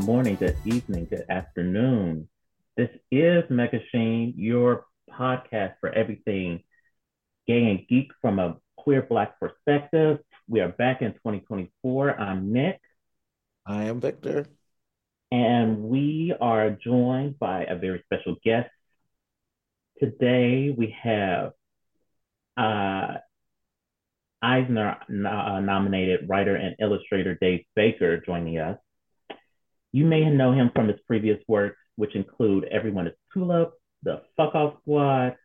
Good morning, good evening, good afternoon. This is Mega Sheen, your podcast for everything gay and geek from a queer black perspective. We are back in 2024. I'm Nick. I am Victor. And we are joined by a very special guest. Today we have uh, Eisner uh, nominated writer and illustrator Dave Baker joining us. You may know him from his previous works, which include Everyone is Tulip, The Fuck Off Squad,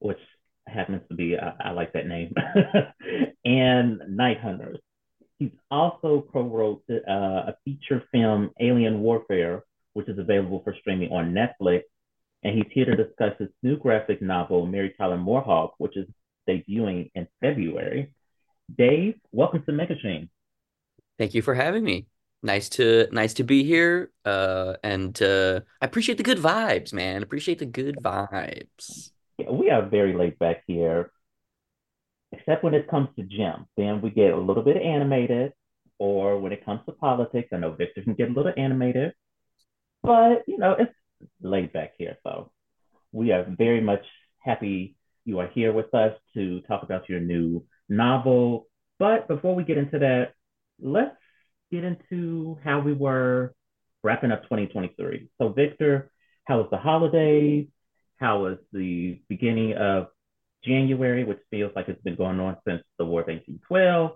which happens to be, uh, I like that name, and Night Hunters. He's also co wrote uh, a feature film, Alien Warfare, which is available for streaming on Netflix. And he's here to discuss his new graphic novel, Mary Tyler Moorehawk, which is debuting in February. Dave, welcome to Mega Sheen. Thank you for having me. Nice to nice to be here. Uh, and uh, I appreciate the good vibes, man. Appreciate the good vibes. Yeah, we are very laid back here, except when it comes to gym. Then we get a little bit animated, or when it comes to politics, I know Victor can get a little animated, but you know it's laid back here. So we are very much happy you are here with us to talk about your new novel. But before we get into that, let's get into how we were wrapping up 2023. So, Victor, how was the holidays? How was the beginning of January, which feels like it's been going on since the War of 1812?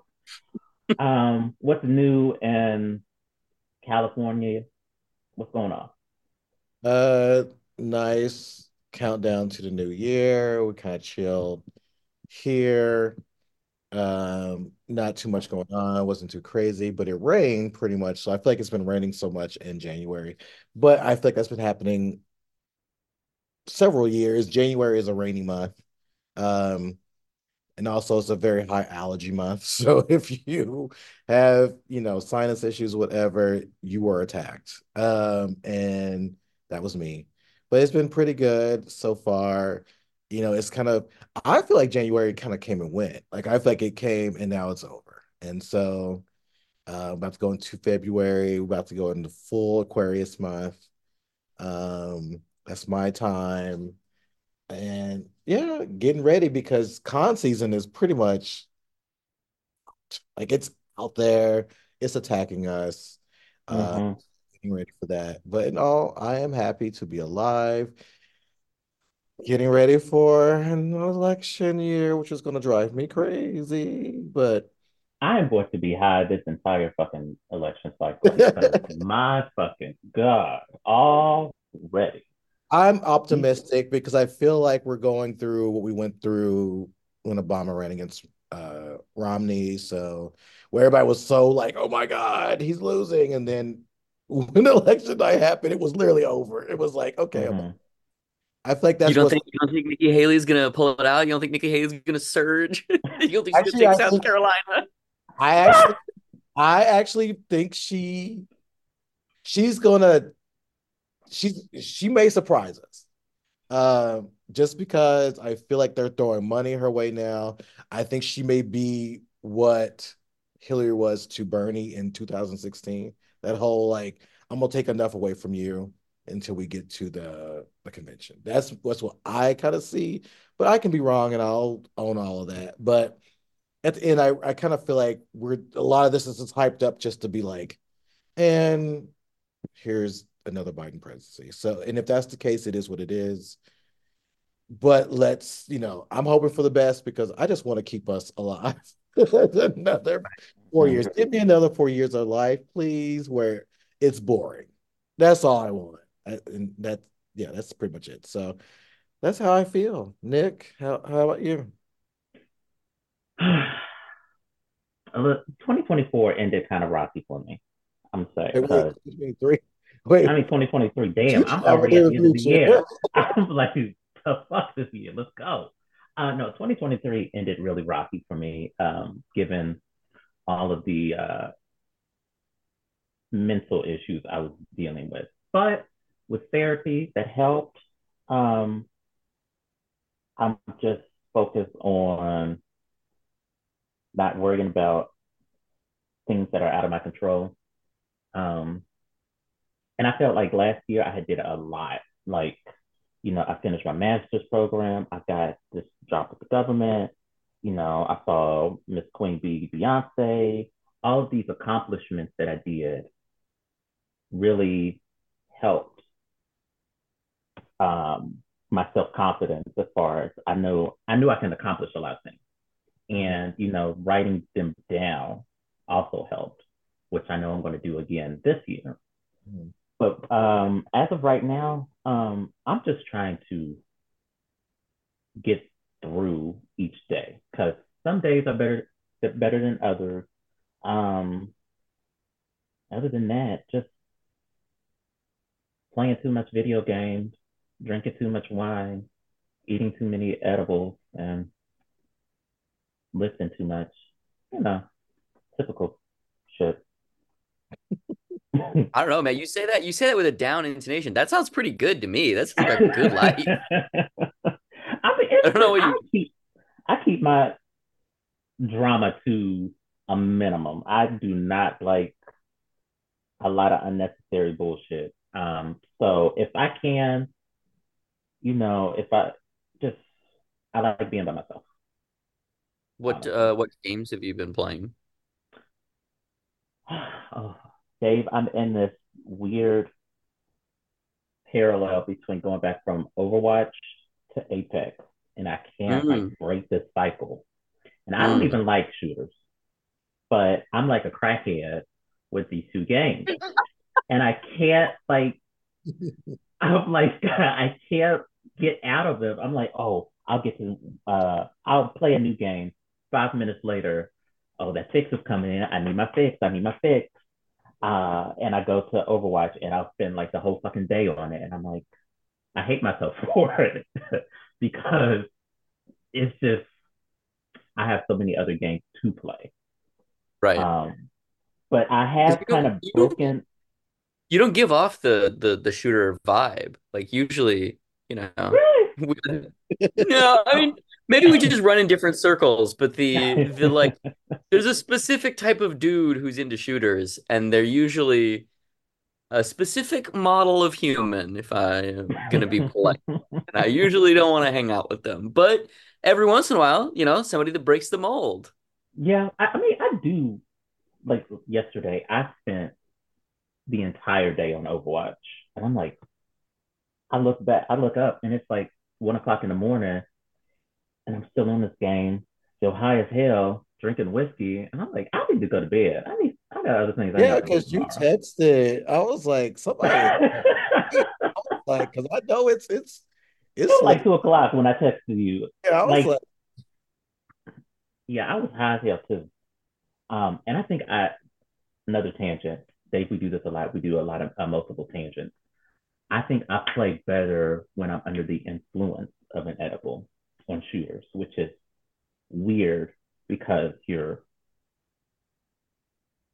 um, what's new in California? What's going on? Uh, nice countdown to the new year. We kind of chilled here. Um, not too much going on. It wasn't too crazy, but it rained pretty much. So I feel like it's been raining so much in January. But I feel like that's been happening several years. January is a rainy month. Um, and also it's a very high allergy month. So if you have, you know, sinus issues, whatever, you were attacked. Um, and that was me. But it's been pretty good so far you know, it's kind of I feel like January kind of came and went. Like I feel like it came and now it's over. And so uh, about to go into February. We're about to go into full Aquarius month. Um, that's my time. And yeah, getting ready because con season is pretty much like it's out there, it's attacking us. Uh, mm-hmm. getting ready for that. But in all, I am happy to be alive getting ready for an election year, which is going to drive me crazy. But I am going to be high this entire fucking election cycle. my fucking god, already. I'm optimistic because I feel like we're going through what we went through when Obama ran against uh, Romney. So where everybody was so like, "Oh my god, he's losing," and then when election night happened, it was literally over. It was like, okay, mm-hmm. I feel like that's you don't think you don't think Nikki Haley's gonna pull it out. You don't think Nikki Haley's gonna surge. you don't think she's gonna take South Carolina. I actually, I actually think she, she's gonna, she's she may surprise us. Um, just because I feel like they're throwing money her way now. I think she may be what Hillary was to Bernie in 2016. That whole like, I'm gonna take enough away from you until we get to the the convention. That's that's what I kind of see, but I can be wrong, and I'll own all of that. But at the end, I I kind of feel like we're a lot of this is just hyped up just to be like, and here's another Biden presidency. So, and if that's the case, it is what it is. But let's, you know, I'm hoping for the best because I just want to keep us alive. another four years. Give me another four years of life, please, where it's boring. That's all I want and that yeah, that's pretty much it. So that's how I feel. Nick, how how about you? 2024 ended kind of rocky for me. I'm sorry. Wait, wait, wait, I mean 2023. Damn, I'm already at the end of the year. I'm like, the fuck this year. Let's go. Uh, no, 2023 ended really rocky for me, um, given all of the uh, mental issues I was dealing with. But with therapy that helped. Um, I'm just focused on not worrying about things that are out of my control. Um, and I felt like last year I had did a lot. Like, you know, I finished my master's program. I got this job with the government. You know, I saw Miss Queen Bee Beyonce. All of these accomplishments that I did really helped um, my self confidence as far as I know I knew I can accomplish a lot of things. And you know, writing them down also helped, which I know I'm going to do again this year. Mm-hmm. But um, as of right now, um, I'm just trying to get through each day because some days are better better than others. Um, other than that, just playing too much video games, drinking too much wine, eating too many edibles, and lifting too much. You know, typical shit. I don't know, man. You say that you say that with a down intonation. That sounds pretty good to me. That's like a good life. I, mean, I don't know what you. Keep, I keep my drama to a minimum. I do not like a lot of unnecessary bullshit. Um, so if I can, you know, if I just I like being by myself. What uh what games have you been playing? oh, Dave, I'm in this weird parallel between going back from Overwatch to Apex, and I can't mm. like break this cycle. And I don't mm. even like shooters, but I'm like a crackhead with these two games, and I can't like. I'm like I can't get out of them. I'm like, oh, I'll get to. Uh, I'll play a new game. Five minutes later, oh, that fix is coming in. I need my fix. I need my fix. Uh, and I go to Overwatch and I'll spend like the whole fucking day on it. And I'm like, I hate myself for it because it's just, I have so many other games to play. Right. Um, but I have kind of broken. You don't give off the, the, the shooter vibe. Like usually, you know, really? no, I mean, maybe we just run in different circles, but the the like there's a specific type of dude who's into shooters, and they're usually a specific model of human, if I am gonna be polite. and I usually don't want to hang out with them. But every once in a while, you know, somebody that breaks the mold. Yeah, I, I mean I do like yesterday, I spent the entire day on Overwatch. And I'm like, I look back, I look up and it's like one o'clock in the morning and I'm still on this game, still high as hell, drinking whiskey, and I'm like, I need to go to bed. I need, I got other things. Yeah, because you texted. I was like, somebody. I was like, because I know it's it's it's it like, like, two o'clock when I texted you. Yeah, I was like, like, yeah, I was high as hell too. Um, and I think I another tangent. We do this a lot. We do a lot of uh, multiple tangents. I think I play better when I'm under the influence of an edible on shooters, which is weird because your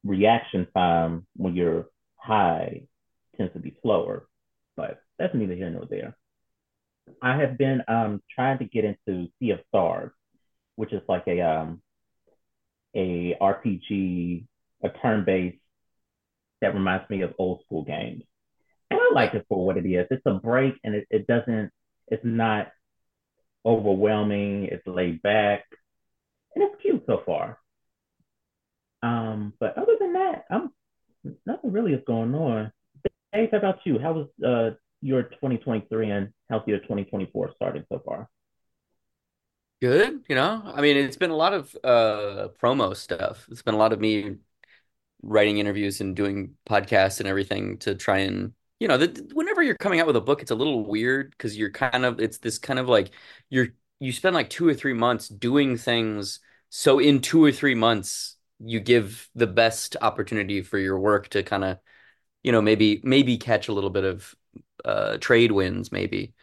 reaction time when you're high tends to be slower, but that's neither here nor there. I have been um, trying to get into Sea of Stars, which is like a um, a RPG, a turn-based that reminds me of old school games. And I like it for what it is. It's a break and it, it doesn't, it's not overwhelming. It's laid back, and it's cute so far. Um, but other than that, I'm nothing really is going on. Hey, how about you? How was uh, your 2023 and your 2024 starting so far? Good, you know. I mean, it's been a lot of uh promo stuff. It's been a lot of me writing interviews and doing podcasts and everything to try and you know, whenever you're coming out with a book, it's a little weird because you're kind of it's this kind of like you're you spend like two or three months doing things. So in two or three months, you give the best opportunity for your work to kind of, you know, maybe maybe catch a little bit of uh, trade wins, maybe.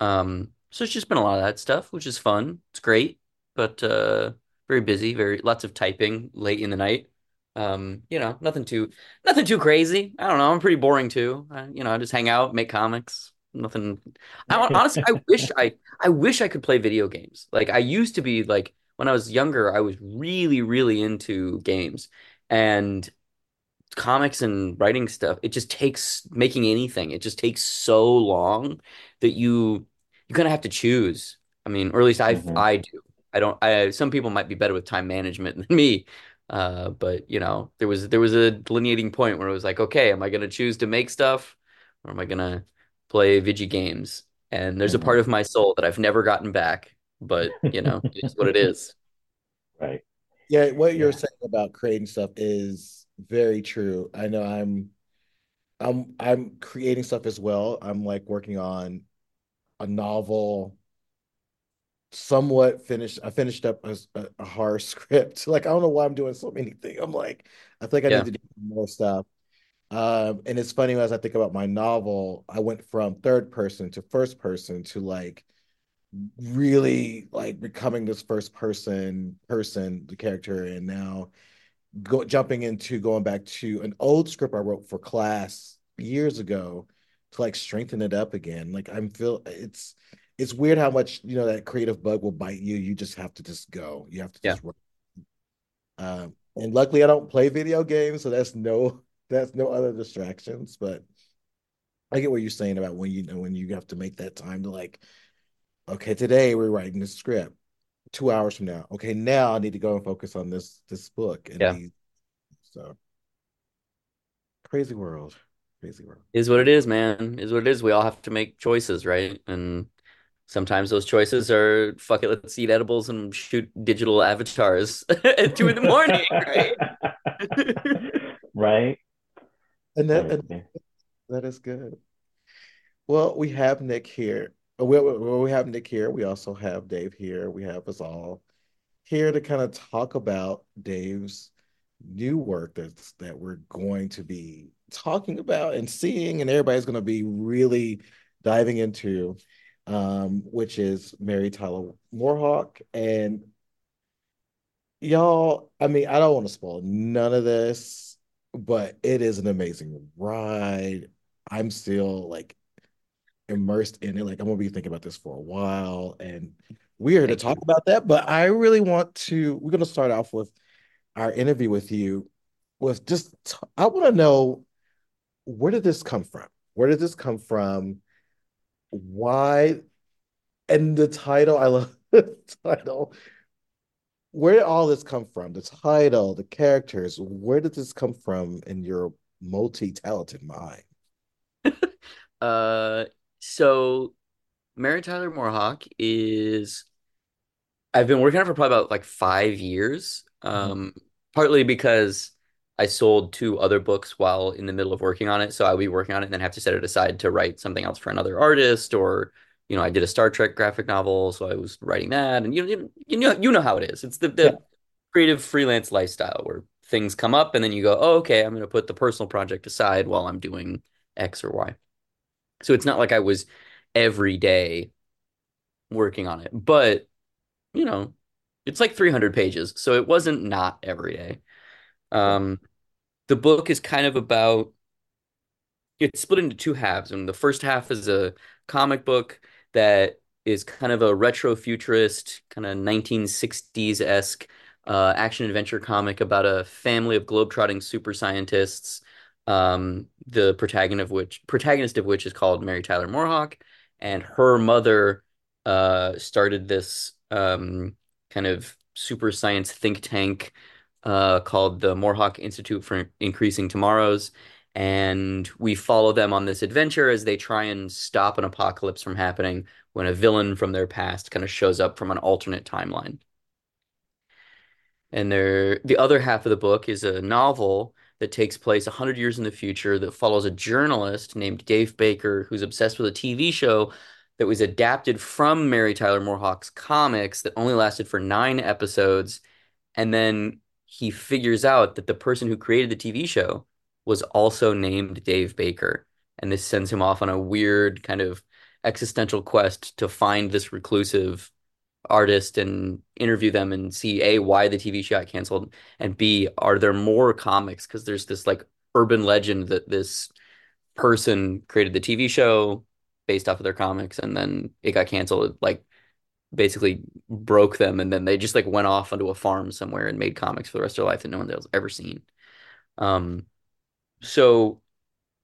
Um, so it's just been a lot of that stuff, which is fun. It's great, but uh, very busy, very lots of typing late in the night. Um, you know, nothing too nothing too crazy. I don't know. I'm pretty boring too. I, you know, I just hang out, make comics. Nothing. I honestly, I wish I I wish I could play video games. Like I used to be like when I was younger, I was really really into games, and comics and writing stuff, it just takes making anything. It just takes so long that you you kind of have to choose. I mean, or at least I hmm I do. I don't. I some people might be better with time management than me. Uh, but you know, there was there was a delineating point where it was like, okay, am I going to choose to make stuff, or am I going to play video games? And there's a part hmm of my soul that I've never gotten back, but you know, it's what it is. Right. Yeah, what you're Yeah. saying about creating stuff is very true. I know I'm I'm I'm creating stuff as well. I'm like working on a novel, somewhat finished. I finished up a, a, a horror script. Like I don't know why I'm doing so many things. I'm like, I think I need to do more stuff. Um, and it's funny as I think about my novel, I went from third person to first person to like really like becoming this first person person, the character, and now go jumping into going back to an old script I wrote for class years ago to like strengthen it up again. Like I'm feel it's it's weird how much you know that creative bug will bite you. You just have to just go. You have to yeah. just um and luckily I don't play video games, so that's no that's no other distractions. But I get what you're saying about when you know when you have to make that time to like, okay, today we're writing the script. Two hours from now. Okay, now I need to go and focus on this this book and Yeah. these so Crazy world. Crazy world. Is what it is, man. Is what it is. We all have to make choices, right? And sometimes those choices are fuck it, let's eat edibles and shoot digital avatars at two in the morning, right? Right. And that and that is good. Well, we have Nick here. Uh, We, we, we have Nick here. We also have Dave here. We have us all here to kind of talk about Dave's new work that's that we're going to be talking about and seeing, and everybody's going to be really diving into, um, which is Mary Tyler Moorehawk. And y'all, I mean, I don't want to spoil none of this, but it is an amazing ride. I'm still like immersed in it. Like I'm gonna be thinking about this for a while, and we're here to talk about that. But I really want to. We're gonna start off with our interview with you. With just, I want to know where did this come from? Where did this come from? Why? And the title, I love the title. Where did all this come from? The title, the characters. Where did this come from in your multi-talented mind? Uh, so Mary Tyler Moorehawk is I've been working on it for probably about like five years. Mhm. Um, partly because I sold two other books while in the middle of working on it. So I would be working on it and then have to set it aside to write something else for another artist. Or, you know, I did a Star Trek graphic novel, so I was writing that. And you you, you know you know how it is. It's the Yeah. creative freelance lifestyle where things come up and then you go, oh, okay, I'm gonna put the personal project aside while I'm doing X or Y. So it's not like I was every day working on it. But you know, it's like 300 pages, so it wasn't not every day. Um, the book is kind of about it's split into two halves, and the first half is a comic book that is kind of a retro futurist, kind of 1960s-esque uh, action adventure comic about a family of globetrotting super scientists. Um, the protagonist of which protagonist of which is called Mary Tyler Moorehawk, and her mother uh, started this um, kind of super science think tank uh, called the Moorehawk Institute for Increasing Tomorrows and we follow them on this adventure as they try and stop an apocalypse from happening when a villain from their past kind of shows up from an alternate timeline. And there, the other half of the book is a novel that takes place 100 years in the future that follows a journalist named Dave Baker who's obsessed with a TV show that was adapted from Mary Tyler Moorehawk's comics that only lasted for nine episodes. And then he figures out that the person who created the TV show was also named Dave Baker. And this sends him off on a weird kind of existential quest to find this reclusive artist and interview them and see A, why the TV show got canceled, and B, are there more comics? Because there's this like urban legend that this person created the TV show based off of their comics and then it got canceled. Like basically broke them and then they just like went off onto a farm somewhere and made comics for the rest of their life that no one else ever seen. Um, so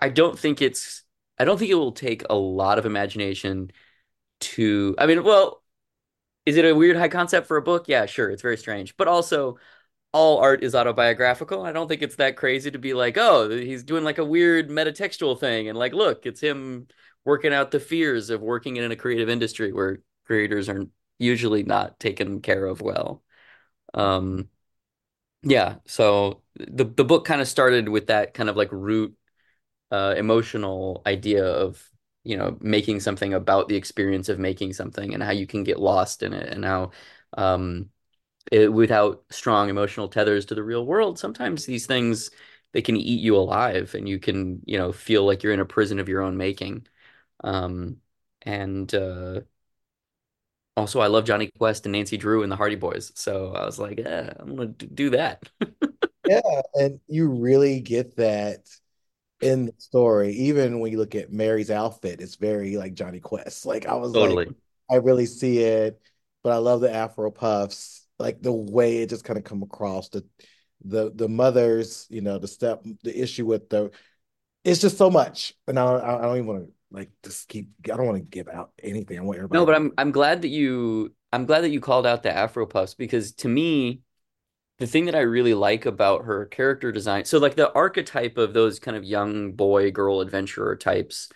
I don't think it's I don't think it will take a lot of imagination to I mean, well, is it a weird high concept for a book? Yeah, sure, it's very strange. But also all art is autobiographical. I don't think it's that crazy to be like, oh, he's doing like a weird metatextual thing and like, look, it's him working out the fears of working in a creative industry where creators are usually not taken care of well. Um yeah, so the the book kind of started with that kind of like root uh, emotional idea of you know making something about the experience of making something and how you can get lost in it and how um, it, without strong emotional tethers to the real world, sometimes these things they can eat you alive and you can you know feel like you're in a prison of your own making. Um, and uh, also, I love Jonny Quest and Nancy Drew and the Hardy Boys, so I was like, yeah, I'm gonna do that. Yeah, and you really get that in the story. Even when you look at Mary's outfit, it's very like Jonny Quest. Like I was Totally. like, I really see it, but I love the Afro puffs, like the way it just kind of come across the the the mothers, you know, the step, the issue with the, it's just so much, and I I, I don't even want to like just keep. I don't want to give out anything. I want everybody. No, but I'm I'm glad that you I'm glad that you called out the Afro puffs because to me the thing that I really like about her character design, so like the archetype of those kind of young boy girl adventurer types,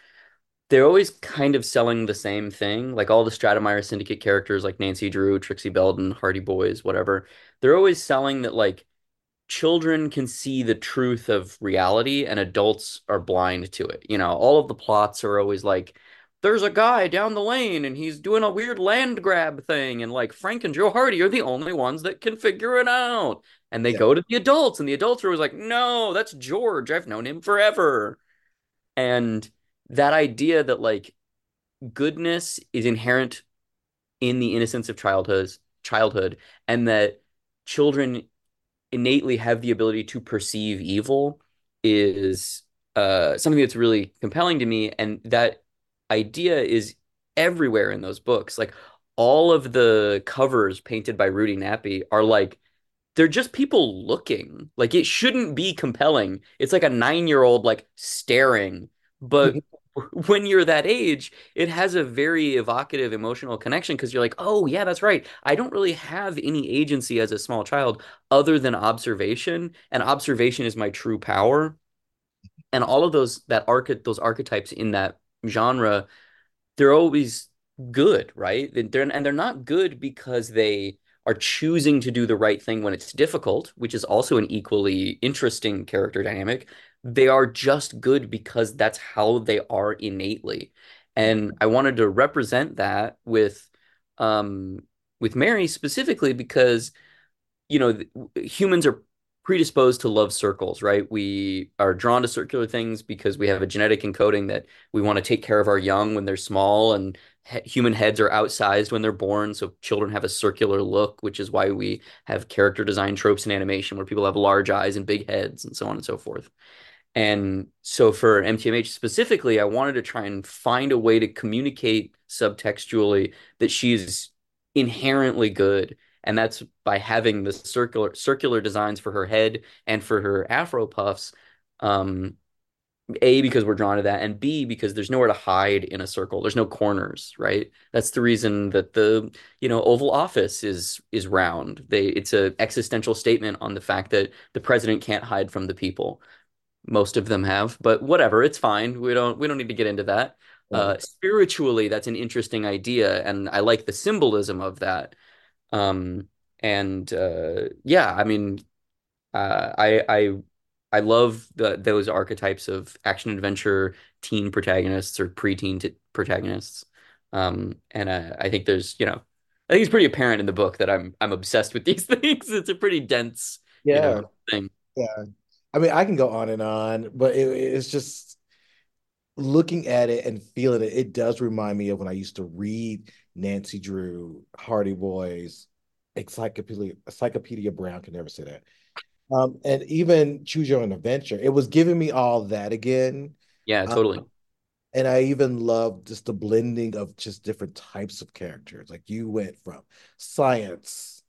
they're always kind of selling the same thing. Like all the Stratemeyer Syndicate characters like Nancy Drew, Trixie Belden, Hardy Boys, whatever. They're always selling that like children can see the truth of reality and adults are blind to it. You know, all of the plots are always like, there's a guy down the lane and he's doing a weird land grab thing, and like Frank and Joe Hardy are the only ones that can figure it out. And they Yeah, go to the adults, and the adults are always like, no, that's George. I've known him forever. And that idea that like goodness is inherent in the innocence of childhood, childhood, and that children innately have the ability to perceive evil is uh, something that's really compelling to me. And that idea is everywhere in those books. Like all of the covers painted by Rudy Nappi are like, they're just people looking. Like it shouldn't be compelling. It's like a nine-year-old like staring. But when you're that age, it has a very evocative emotional connection because you're like, oh, yeah, that's right. I don't really have any agency as a small child other than observation, and observation is my true power. And all of those that arch those archetypes in that genre they're always good, right? They're, and they're not good because they are choosing to do the right thing when it's difficult, which is also an equally interesting character dynamic. They are just good because that's how they are innately. And I wanted to represent that with um with Mary specifically because you know, humans are predisposed to love circles, right? We are drawn to circular things because we have a genetic encoding that we want to take care of our young when they're small, and he human heads are outsized when they're born. So children have a circular look, which is why we have character design tropes in animation where people have large eyes and big heads and so on and so forth. And so for MTMH specifically, I wanted to try and find a way to communicate subtextually that she's inherently good. And that's by having the circular circular designs for her head and for her afro puffs. Um, A, because we're drawn to that, and B, because there's nowhere to hide in a circle. There's no corners, right? That's the reason that the, you know, Oval Office is is round. They it's a existential statement on the fact that the president can't hide from the people most of them have, but whatever, it's fine. We don't we don't need to get into that. Uh, spiritually, that's an interesting idea, and I like the symbolism of that. Um, and uh, yeah, I mean, uh, I I I love the those archetypes of action adventure teen protagonists or preteen t protagonists. Um, and uh, I think there's, you know, I think it's pretty apparent in the book that I'm I'm obsessed with these things. It's a pretty dense, you know, Yeah, thing. yeah. I mean, I can go on and on, but it, it's just looking at it and feeling it. It does remind me of when I used to read Nancy Drew, Hardy Boys, Encyclopedia, Encyclopedia Brown. Can never say that. Um, and even Choose Your Own Adventure. It was giving me all that again. Yeah, Uh, totally. and I even love just the blending of just different types of characters. Like you went from science,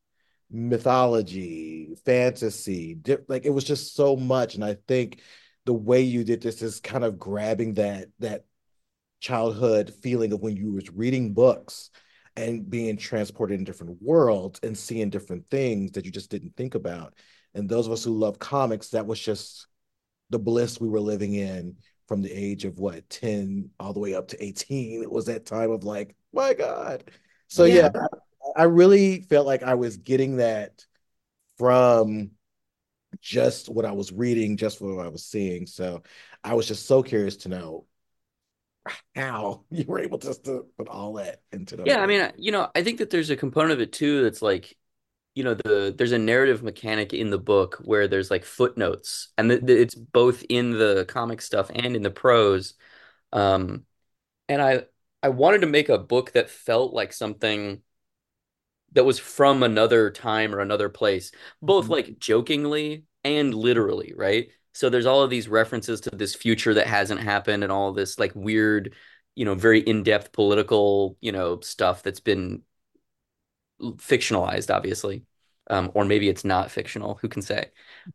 mythology, fantasy, di like it was just so much. And I think the way you did this is kind of grabbing that that childhood feeling of when you was reading books and being transported in different worlds and seeing different things that you just didn't think about. And those of us who love comics, that was just the bliss we were living in from the age of what 10 all the way up to 18 it was that time of like my god so yeah, yeah I, really felt like i was getting that from just what i was reading just what i was seeing. So i was just so curious to know how you were able just to put all that into the yeah i mean you know i think that there's a component of it too that's like you know the there's a narrative mechanic in the book where there's like footnotes and the, the, it's both in the comic stuff and in the prose. Um and i i wanted to make a book that felt like something that was from another time or another place both mm-hmm. like jokingly and literally right so there's all of these references to this future that hasn't happened and all this like weird you know very in-depth political you know stuff that's been fictionalized, obviously. Um, or maybe it's not fictional. Who can say?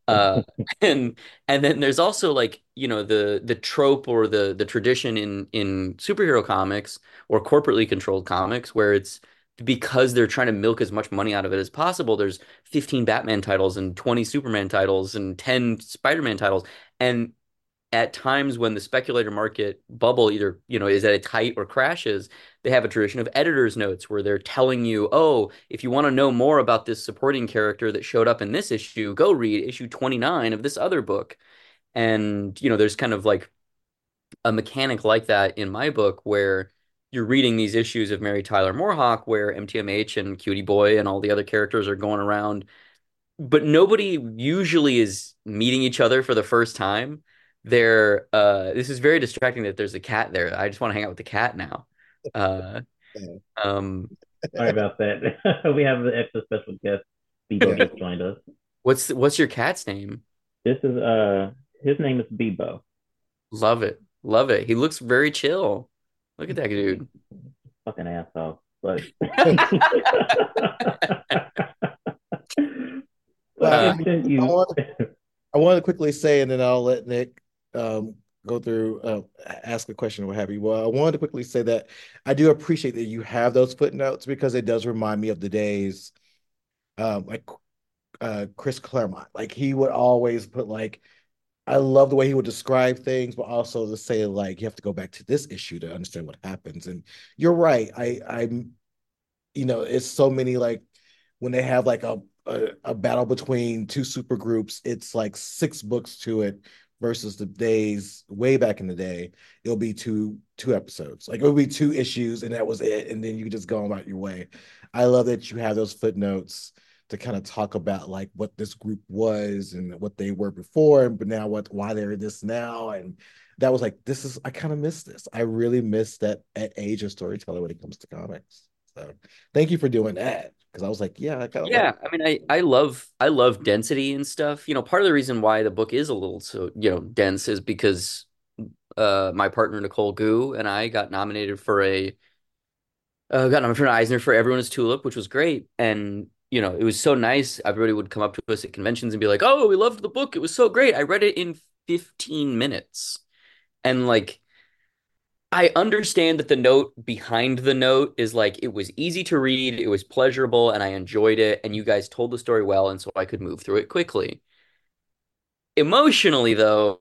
Uh, and and then there's also like you know the the trope or the the tradition in in superhero comics or corporately controlled comics where it's because they're trying to milk as much money out of it as possible. There's 15 Batman titles and 20 Superman titles and 10 Spider-Man titles, and at times when the speculator market bubble either you know is at a height or crashes they have a tradition of editors notes where they're telling you oh if you want to know more about this supporting character that showed up in this issue go read issue 29 of this other book and you know there's kind of like a mechanic like that in my book where you're reading these issues of Mary Tyler Moorehawk where MTMH and Cutie Boy and all the other characters are going around but nobody usually is meeting each other for the first time. There uh this is very distracting that there's a cat there. I just want to hang out with the cat now. Uh um sorry about that. We have an extra special guest. Bebo just joined us. What's what's your cat's name? This is uh his name is bebo. Love it. Love it. He looks very chill look at that dude fucking asshole but uh, I, want, I want to quickly say, and then I'll let Nick um, go through, uh, ask a question or what have you. Well, I wanted to quickly say that I do appreciate that you have those footnotes because it does remind me of the days, um, like uh, Chris Claremont. Like he would always put like, I love the way he would describe things, but also to say like you have to go back to this issue to understand what happens. And you're right. I I'm, you know, it's so many like when they have like a a, a battle between two super groups, it's like six books to it versus the days way back in the day, it'll be two two episodes. Like it'll be two issues and that was it. And then you just go about your way. I love that you have those footnotes to kind of talk about like what this group was and what they were before, but now what why they're this now. And that was like, this is I kind of miss this. I really miss that at age of storyteller when it comes to comics. So thank you for doing that because I was like, yeah, I kind of yeah. Like- I mean, I I love I love density and stuff. You know, part of the reason why the book is a little so you know dense is because uh my partner Nicole Goux and I got nominated for a uh, got nominated for an Eisner for Everyone is Tulip, which was great, and you know it was so nice. Everybody would come up to us at conventions and be like, "Oh, we loved the book. It was so great. I read it in 15 minutes," and like I understand that the note behind the note is like it was easy to read, it was pleasurable, and I enjoyed it, and you guys told the story well, and so I could move through it quickly. Emotionally, though,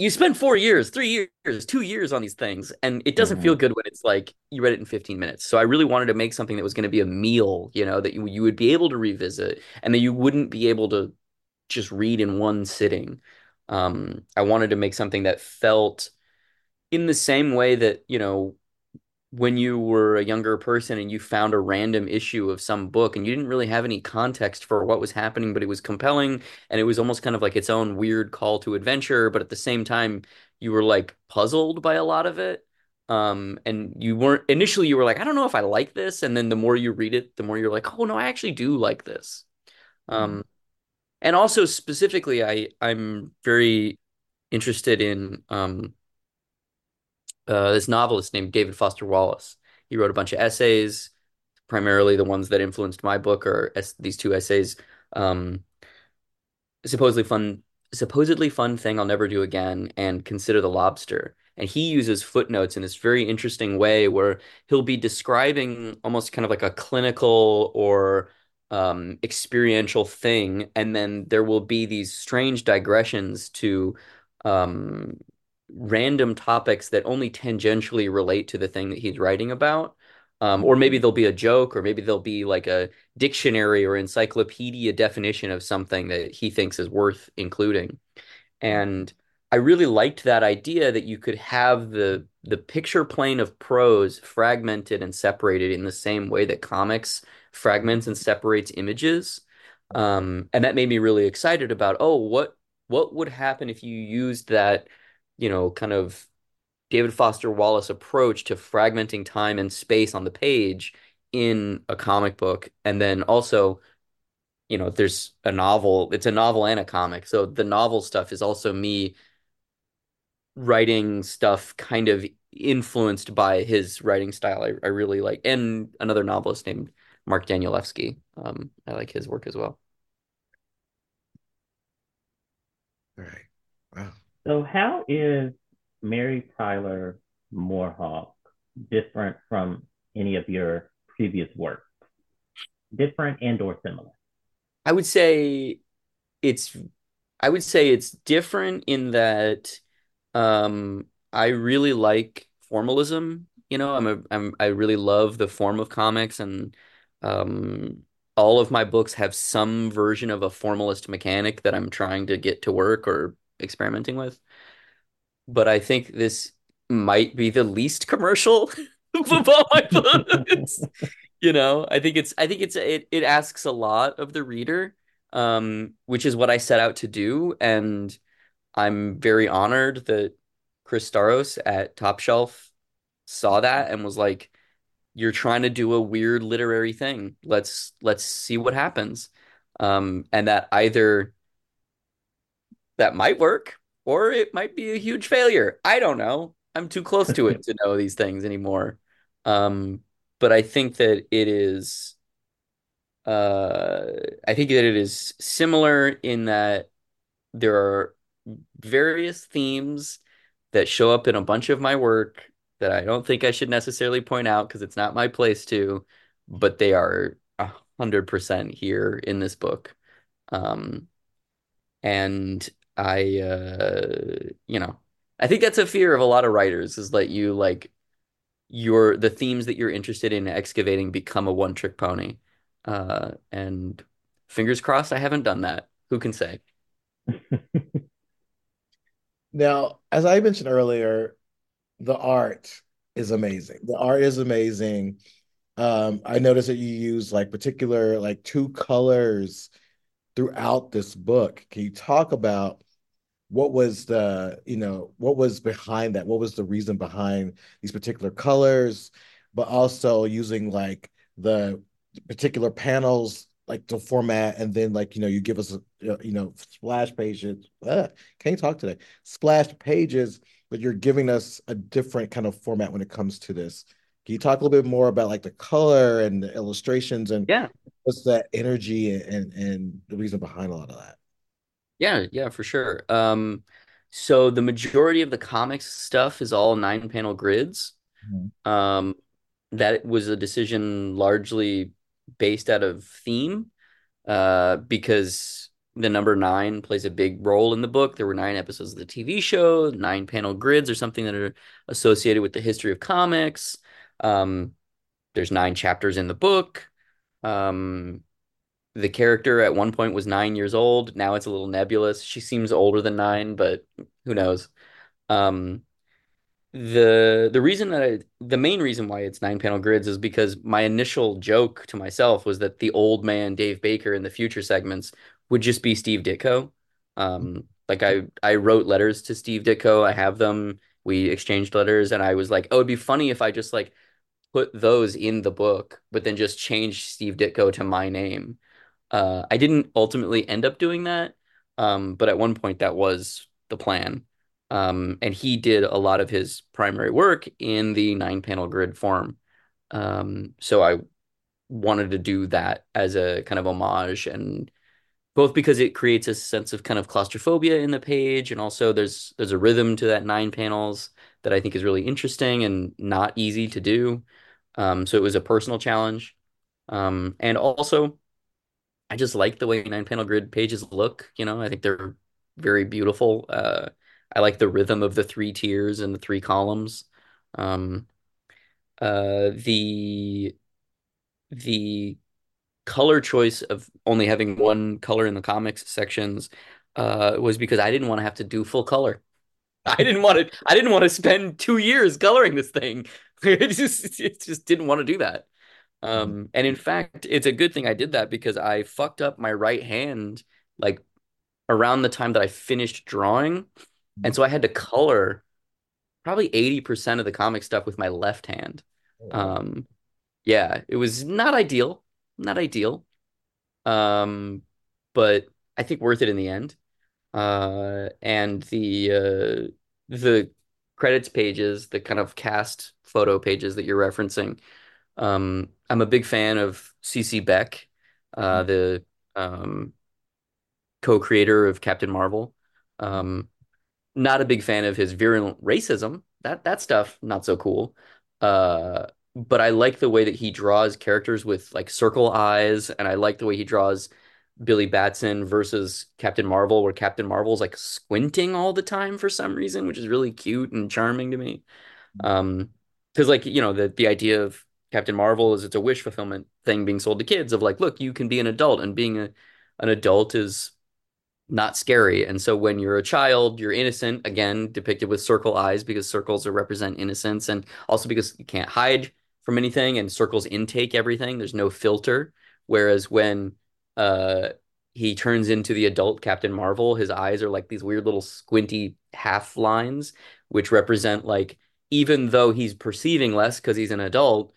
you spend four years, three years, two years on these things, and it doesn't mm-hmm. feel good when it's like you read it in 15 minutes. So I really wanted to make something that was going to be a meal, you know, that you, you would be able to revisit and that you wouldn't be able to just read in one sitting. Um, I wanted to make something that felt in the same way that, you know, when you were a younger person and you found a random issue of some book and you didn't really have any context for what was happening, but it was compelling and it was almost kind of like its own weird call to adventure, but at the same time, you were like puzzled by a lot of it. Um, and you weren't initially you were like, I don't know if I like this, and then the more you read it, the more you're like, oh no, I actually do like this. Um, mm-hmm. and also specifically, I I'm very interested in um uh, this novelist named David Foster Wallace. He wrote a bunch of essays, primarily the ones that influenced my book are es- these two essays. Um, supposedly fun supposedly fun thing I'll never do again and consider the lobster. And he uses footnotes in this very interesting way where he'll be describing almost kind of like a clinical or um, experiential thing, and then there will be these strange digressions to um, random topics that only tangentially relate to the thing that he's writing about. Um, or maybe there'll be a joke, or maybe there'll be like a dictionary or encyclopedia definition of something that he thinks is worth including. And I really liked that idea that you could have the the picture plane of prose fragmented and separated in the same way that comics fragments and separates images. Um, and that made me really excited about, oh, what what would happen if you used that, you know, kind of David Foster Wallace approach to fragmenting time and space on the page in a comic book. And then also, you know, there's a novel, it's a novel and a comic. So the novel stuff is also me writing stuff kind of influenced by his writing style. I, I really like, and another novelist named Mark Danielewski. Um, I like his work as well. All right. Wow. So, how is Mary Tyler Moorehawk different from any of your previous work? Different and or similar? I would say it's I would say it's different in that um I really like formalism. You know, I'm a I'm I really love the form of comics and um all of my books have some version of a formalist mechanic that I'm trying to get to work or experimenting with. But I think this might be the least commercial of all my books. You know, I think it's I think it's it it asks a lot of the reader, um, which is what I set out to do, and I'm very honored that Chris Staros at Top Shelf saw that and was like, "You're trying to do a weird literary thing. Let's let's see what happens." Um, and that either that might work or it might be a huge failure. I don't know. I'm too close to it to know these things anymore. Um, but I think that it is uh I think that it is similar in that there are various themes that show up in a bunch of my work that I don't think I should necessarily point out because it's not my place to, but they are a hundred percent here in this book. Um, and I, uh, you know, I think that's a fear of a lot of writers is that you like your the themes that you're interested in excavating become a one trick pony. Uh, and fingers crossed, I haven't done that. Who can say? Now, as I mentioned earlier, the art is amazing. The art is amazing. Um, I noticed that you use like particular like two colors throughout this book. Can you talk about what was the, you know, what was behind that? What was the reason behind these particular colors, but also using like the particular panels like the format and then like you know you give us a you know splash pages. Uh, can't talk today. Splash pages but you're giving us a different kind of format when it comes to this. Can you talk a little bit more about like the color and the illustrations and yeah. what's that energy and and the reason behind a lot of that yeah yeah for sure um so the majority of the comics stuff is all nine panel grids mm-hmm. um that was a decision largely based out of theme uh, because the number nine plays a big role in the book. There were nine episodes of the TV show, nine panel grids or something that are associated with the history of comics. Um, there's nine chapters in the book. Um, the character at one point was nine years old. Now it's a little nebulous. She seems older than nine, but who knows? Um, the the reason that I the main reason why it's nine panel grids is because my initial joke to myself was that the old man Dave Baker in the future segments would just be Steve Ditko. Um, like I I wrote letters to Steve Ditko. I have them. We exchanged letters, and I was like, oh, it'd be funny if I just like put those in the book, but then just change Steve Ditko to my name. Uh, I didn't ultimately end up doing that, um, but at one point that was the plan. Um, and he did a lot of his primary work in the nine panel grid form. Um, so I wanted to do that as a kind of homage and both because it creates a sense of kind of claustrophobia in the page, and also there's there's a rhythm to that nine panels that I think is really interesting and not easy to do. Um, so it was a personal challenge. Um, and also, I just like the way nine panel grid pages look. You know, I think they're very beautiful. Uh, I like the rhythm of the three tiers and the three columns. Um, uh, the the color choice of only having one color in the comics sections uh, was because I didn't want to have to do full color. I didn't want to. I didn't want to spend two years coloring this thing. It just, just didn't want to do that. Um, and in fact, it's a good thing I did that because I fucked up my right hand like around the time that I finished drawing, and so I had to color probably 80% of the comic stuff with my left hand. Um, yeah, it was not ideal, not ideal. Um, but I think worth it in the end. Uh, and the uh, the credits pages, the kind of cast photo pages that you're referencing. Um, I'm a big fan of CC Beck, uh, the um, co-creator of Captain Marvel. Um, not a big fan of his virulent racism. That that stuff not so cool. Uh, but I like the way that he draws characters with like circle eyes, and I like the way he draws Billy Batson versus Captain Marvel, where Captain Marvel's like squinting all the time for some reason, which is really cute and charming to me. Um, because like you know the the idea of Captain Marvel is it's a wish fulfillment thing being sold to kids of like, look, you can be an adult, and being a an adult is not scary. And so when you're a child, you're innocent, again, depicted with circle eyes because circles represent innocence and also because you can't hide from anything and circles intake everything. There's no filter. Whereas when uh he turns into the adult Captain Marvel, his eyes are like these weird little squinty half lines, which represent like even though he's perceiving less because he's an adult,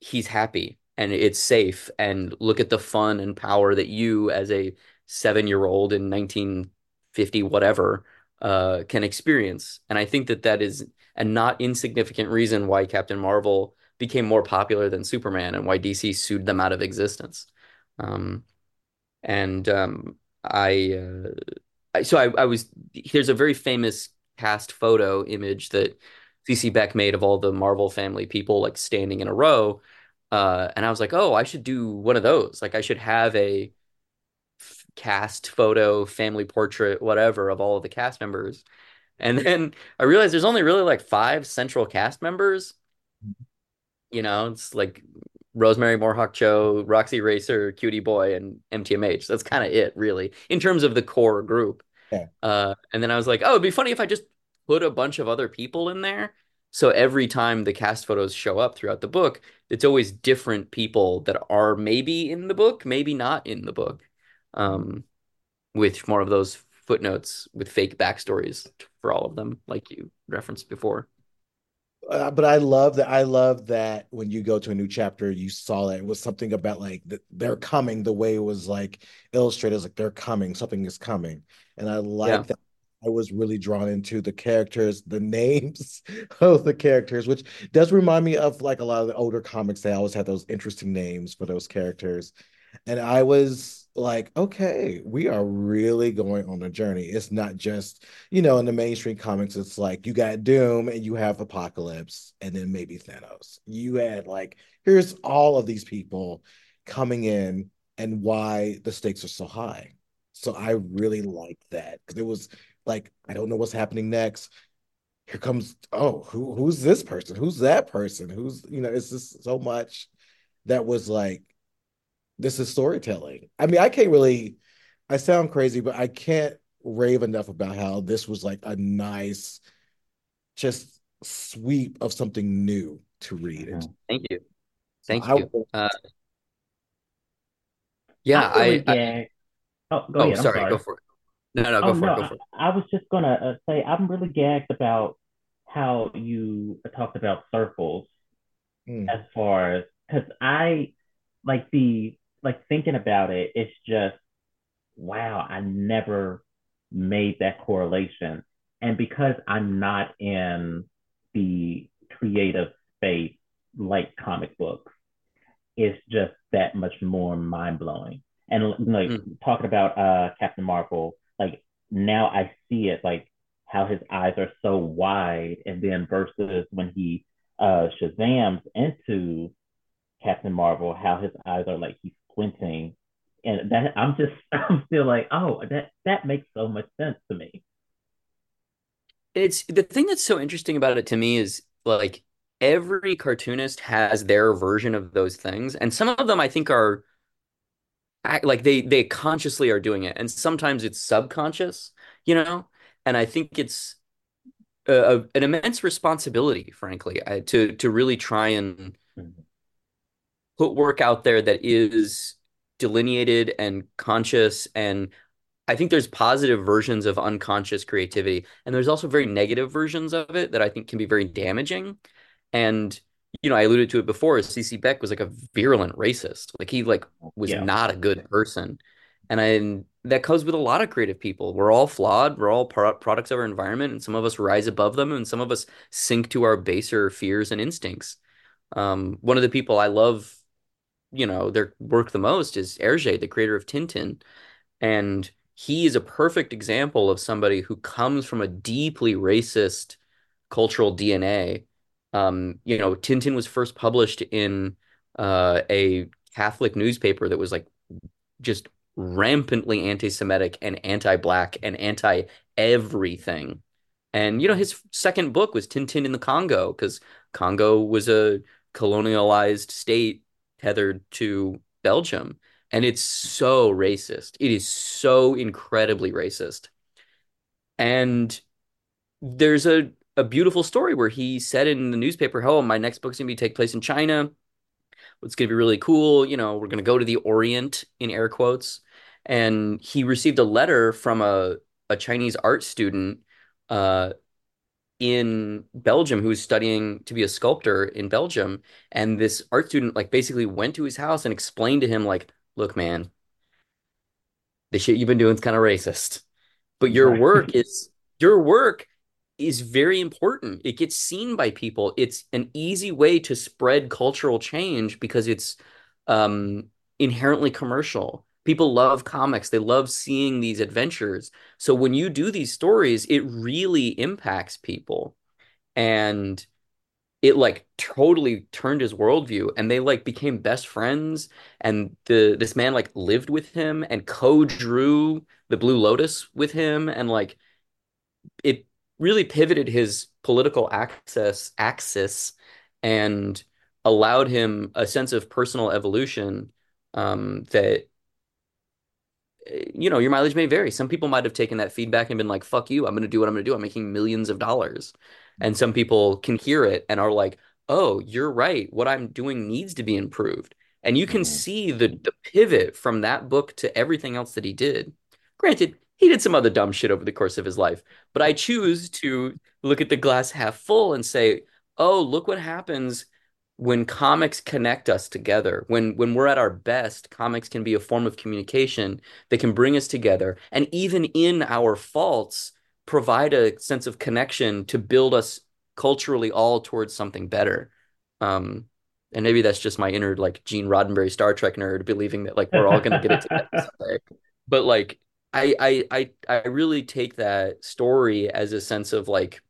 he's happy and it's safe. And look at the fun and power that you as a seven year old in 1950, whatever, uh, can experience. And I think that that is a not insignificant reason why Captain Marvel became more popular than Superman and why DC sued them out of existence. Um, and um, I, uh, so I, I was there's a very famous cast photo image that CC Beck made of all the Marvel family people like standing in a row. Uh, and I was like, oh, I should do one of those. Like, I should have a cast photo, family portrait, whatever, of all of the cast members. And then I realized there's only really like five central cast members. You know, it's like Rosemary Moorehawk-Cho, Roxy Racer, Cutie Boy, and MTMH. That's kind of it, really, in terms of the core group. Yeah. Uh, and then I was like, oh, it'd be funny if I just put a bunch of other people in there. So every time the cast photos show up throughout the book, it's always different people that are maybe in the book, maybe not in the book um, with more of those footnotes with fake backstories for all of them, like you referenced before. Uh, but I love that. I love that when you go to a new chapter, you saw that it was something about like the, they're coming. The way it was like illustrated, like they're coming. Something is coming, and I like yeah. that. I was really drawn into the characters, the names of the characters, which does remind me of like a lot of the older comics. They always had those interesting names for those characters, and I was like, okay, we are really going on a journey. It's not just, you know, in the mainstream comics, it's like you got Doom and you have Apocalypse and then maybe Thanos. You had like, here's all of these people coming in and why the stakes are so high. So I really liked that because it was like, I don't know what's happening next. Here comes, oh, who who's this person? Who's that person? Who's, you know, it's just so much that was like this is storytelling. I mean, I can't really, I sound crazy, but I can't rave enough about how this was like a nice, just sweep of something new to read. It. Thank you. Thank so you. I, uh, yeah, really I, I, Oh, go oh, ahead. Sorry, sorry, go for it. No, no, go oh, for no, it. Go for it. I, I was just gonna uh, say I'm really gagged about how you talked about circles mm. as far as because I like the like thinking about it, it's just wow, I never made that correlation. And because I'm not in the creative space like comic books, it's just that much more mind blowing. And like Mm. talking about uh Captain Marvel, like now I see it like how his eyes are so wide, and then versus when he uh Shazams into Captain Marvel, how his eyes are like he's squinting. And that I'm just I'm still like, oh, that that makes so much sense to me. It's the thing that's so interesting about it to me is like every cartoonist has their version of those things, and some of them I think are act- like they they consciously are doing it, and sometimes it's subconscious, you know. And I think it's a, an immense responsibility, frankly, I, to to really try and Mhm. put work out there that is delineated and conscious and I think there's positive versions of unconscious creativity, and there's also very negative versions of it that I think can be very damaging. And you know, I alluded to it before. C.C. Beck was like a virulent racist. Like he like was Yeah. not a good person, and I and that goes with a lot of creative people. We're all flawed. We're all pro products of our environment, and some of us rise above them, and some of us sink to our baser fears and instincts. Um, one of the people I love, you know, their work the most is Hergé, the creator of Tintin. And he is a perfect example of somebody who comes from a deeply racist cultural DNA. Um, you know, Tintin was first published in uh, a Catholic newspaper that was like just rampantly anti-Semitic and anti-black and anti-everything. And you know, his second book was Tintin in the Congo because Congo was a colonialized state tethered to Belgium. And it's so racist. It is so incredibly racist. And there's a, a beautiful story where he said in the newspaper, Oh, my next book's gonna be take place in China. It's gonna be really cool. You know, we're gonna go to the Orient in air quotes. And he received a letter from a, a Chinese art student uh, in Belgium who was studying to be a sculptor in Belgium. And this art student like basically went to his house and explained to him, like, look, man, the shit you've been doing is kind of racist. But your work is your work is very important. It gets seen by people. It's an easy way to spread cultural change because it's um, inherently commercial. People love comics. They love seeing these adventures. So when you do these stories, it really impacts people. And it like totally turned his worldview and they like became best friends and the this man like lived with him and co-drew the Blue Lotus with him and like it really pivoted his political access axis and allowed him a sense of personal evolution um, that you know, your mileage may vary. Some people might have taken that feedback and been like, fuck you, I'm going to do what I'm going to do. I'm making millions of dollars. And some people can hear it and are like, oh, you're right. What I'm doing needs to be improved. And you can Mhm. see the, the pivot from that book to everything else that he did. Granted, he did some other dumb shit over the course of his life, but I choose to look at the glass half full and say, oh, look what happens when comics connect us together. When when we're at our best, comics can be a form of communication that can bring us together. And even in our faults, provide a sense of connection to build us culturally all towards something better. Um, and maybe that's just my inner like Gene Roddenberry Star Trek nerd believing that like we're all gonna get it together someday. But like I I I I really take that story as a sense of like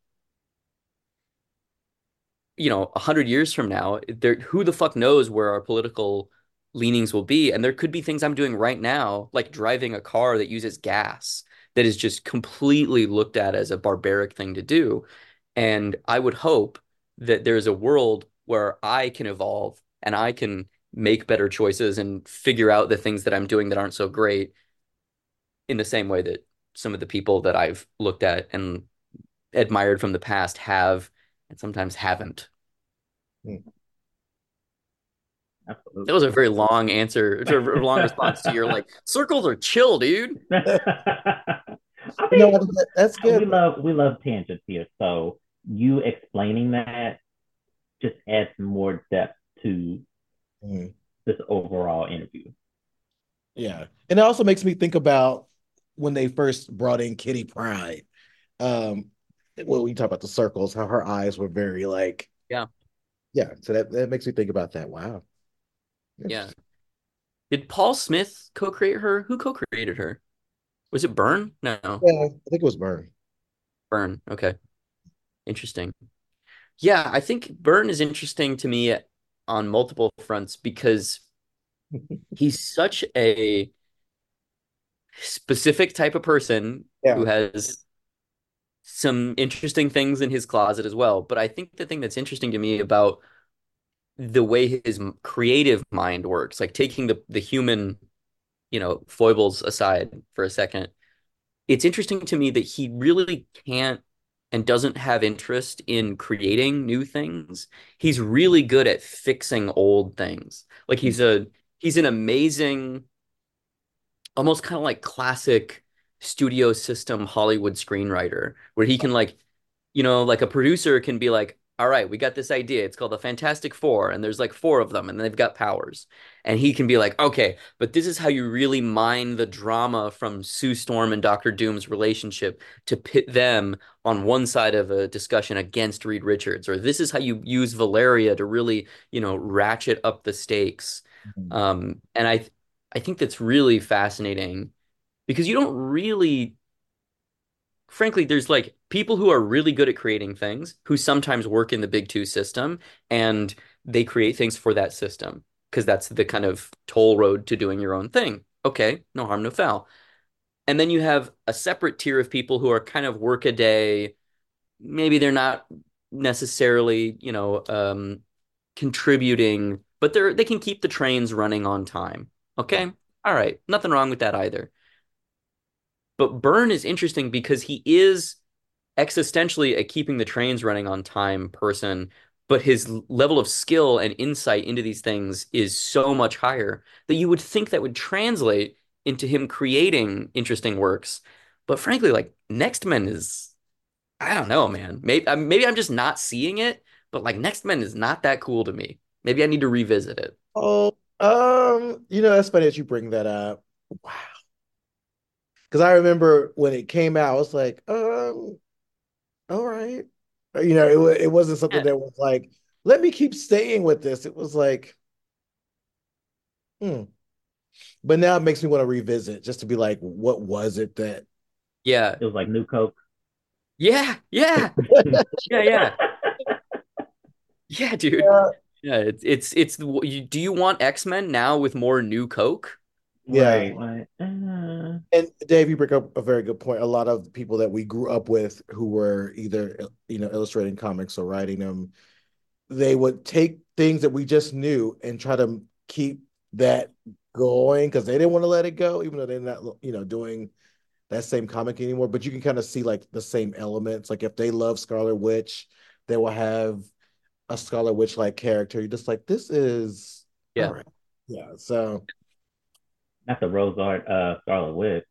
you know, a hundred years from now, there who the fuck knows where our political leanings will be. And there could be things I'm doing right now, like driving a car that uses gas, that is just completely looked at as a barbaric thing to do. And I would hope that there's a world where I can evolve and I can make better choices and figure out the things that I'm doing that aren't so great in the same way that some of the people that I've looked at and admired from the past have and sometimes haven't. That Absolutely. was a very long answer, to a long response to your like circles are chill, dude. I You know, mean, that- that's we good. love we love tangents here. So you explaining that just adds more depth to Mhm. this overall interview. Yeah. And it also makes me think about when they first brought in Kitty Pryde. Um, well, we talk about the circles, how her eyes were very like, Yeah. yeah. So that, that makes me think about that. Wow. Yeah. Did Paul Smith co-create her? Who co-created her? Was it Byrne? No, Yeah, I think it was Byrne. Byrne. Okay. Interesting. Yeah, I think Byrne is interesting to me on multiple fronts because he's such a specific type of person Yeah. who has some interesting things in his closet as well. But I think the thing that's interesting to me about the way his creative mind works, like taking the the human, you know, foibles aside for a second, it's interesting to me that he really can't and doesn't have interest in creating new things. He's really good at fixing old things. Like he's a he's an amazing almost kind of like classic studio system Hollywood screenwriter where he can like, you know, like a producer can be like, all right, we got this idea. It's called the Fantastic Four, and there's like four of them, and they've got powers. And he can be like, okay, but this is how you really mine the drama from Sue Storm and Doctor Doom's relationship to pit them on one side of a discussion against Reed Richards, or this is how you use Valeria to really, you know, ratchet up the stakes. Mhm. Um, and I I think that's really fascinating because you don't really, frankly, there's like people who are really good at creating things who sometimes work in the big two system and they create things for that system because that's the kind of toll road to doing your own thing. Okay, no harm, no foul. And then you have a separate tier of people who are kind of work a day. Maybe they're not necessarily, you know, um, contributing, but they're they can keep the trains running on time. Okay? All right. Nothing wrong with that either. But Byrne is interesting because he is existentially a keeping the trains running on time person, but his level of skill and insight into these things is so much higher that you would think that would translate into him creating interesting works. But frankly, like Next Men is, I don't know, man. Maybe uh, maybe I'm just not seeing it, but like Next Men is not that cool to me. Maybe I need to revisit it. Oh, um, you know, that's funny that you bring that up. Wow. Because I remember when it came out, I was like, um, all right. Uh, You know, it, it wasn't something that was like, let me keep staying with this. It was like, hmm. But now it makes me want to revisit just to be like, what was it that yeah, It was like New Coke. yeah, yeah, yeah, yeah, yeah, dude. Yeah, Yeah, it's it's it's the you, do you want X-Men now with more new Coke? yeah. Right. Like, uh, And Dave, you bring up a very good point. A lot of people that we grew up with who were either, you know, illustrating comics or writing them, they would take things that we just knew and try to keep that going because they didn't want to let it go, even though they're not, you know, doing that same comic anymore. But you can kind of see like the same elements. Like if they love Scarlet Witch, they will have a Scarlet Witch like character. You're just like, this is Yeah. right. Yeah. So, not the Rose Art uh Scarlet Witch.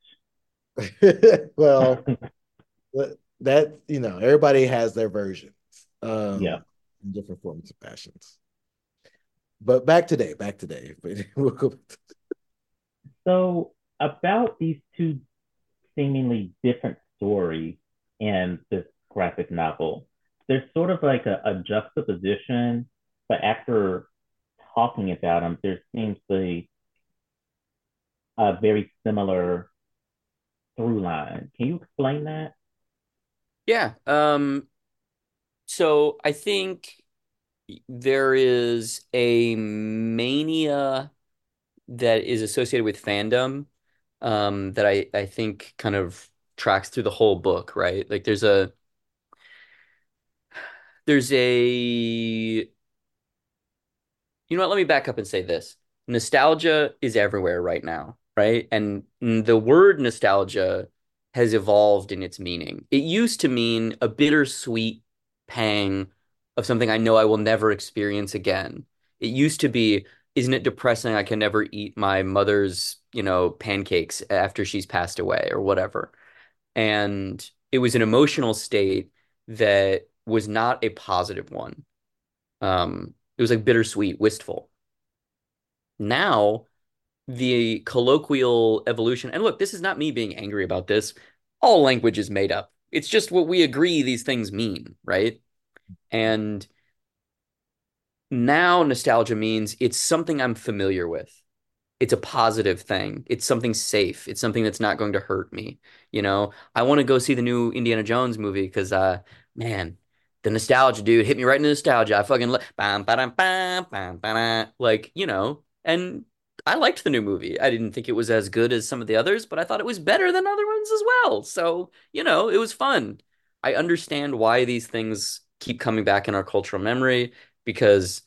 well, that, you know, everybody has their versions, Yeah. um, in different forms of fashions. But back today, back today. We'll go back to- So about these two seemingly different stories in this graphic novel, there's sort of like a, a juxtaposition, but after talking about them, there seems to be a very similar through line. Can you explain that? Yeah. Um, so I think there is a mania that is associated with fandom, um, that I I think kind of tracks through the whole book, right? Like there's a there's a You know what? Let me back up and say this. Nostalgia is everywhere right now, right? And the word nostalgia has evolved in its meaning. It used to mean a bittersweet pang of something I know I will never experience again. It used to be, isn't it depressing? I can never eat my mother's, you know, pancakes after she's passed away or whatever. And it was an emotional state that was not a positive one. Um, it was like bittersweet, wistful. Now, the colloquial evolution, and look, this is not me being angry about this. All language is made up. It's just what we agree these things mean, right? And now nostalgia means it's something I'm familiar with. it's a positive thing. It's something safe. It's something that's not going to hurt me. You know, I want to go see the new Indiana Jones movie because, uh, man, the nostalgia, dude, hit me right in the nostalgia. I fucking li- bam, bam, bam, bam, bam, like, you know, and I liked the new movie. I didn't think it was as good as some of the others, but I thought it was better than other ones as well. So, you know, it was fun. I understand why these things keep coming back in our cultural memory because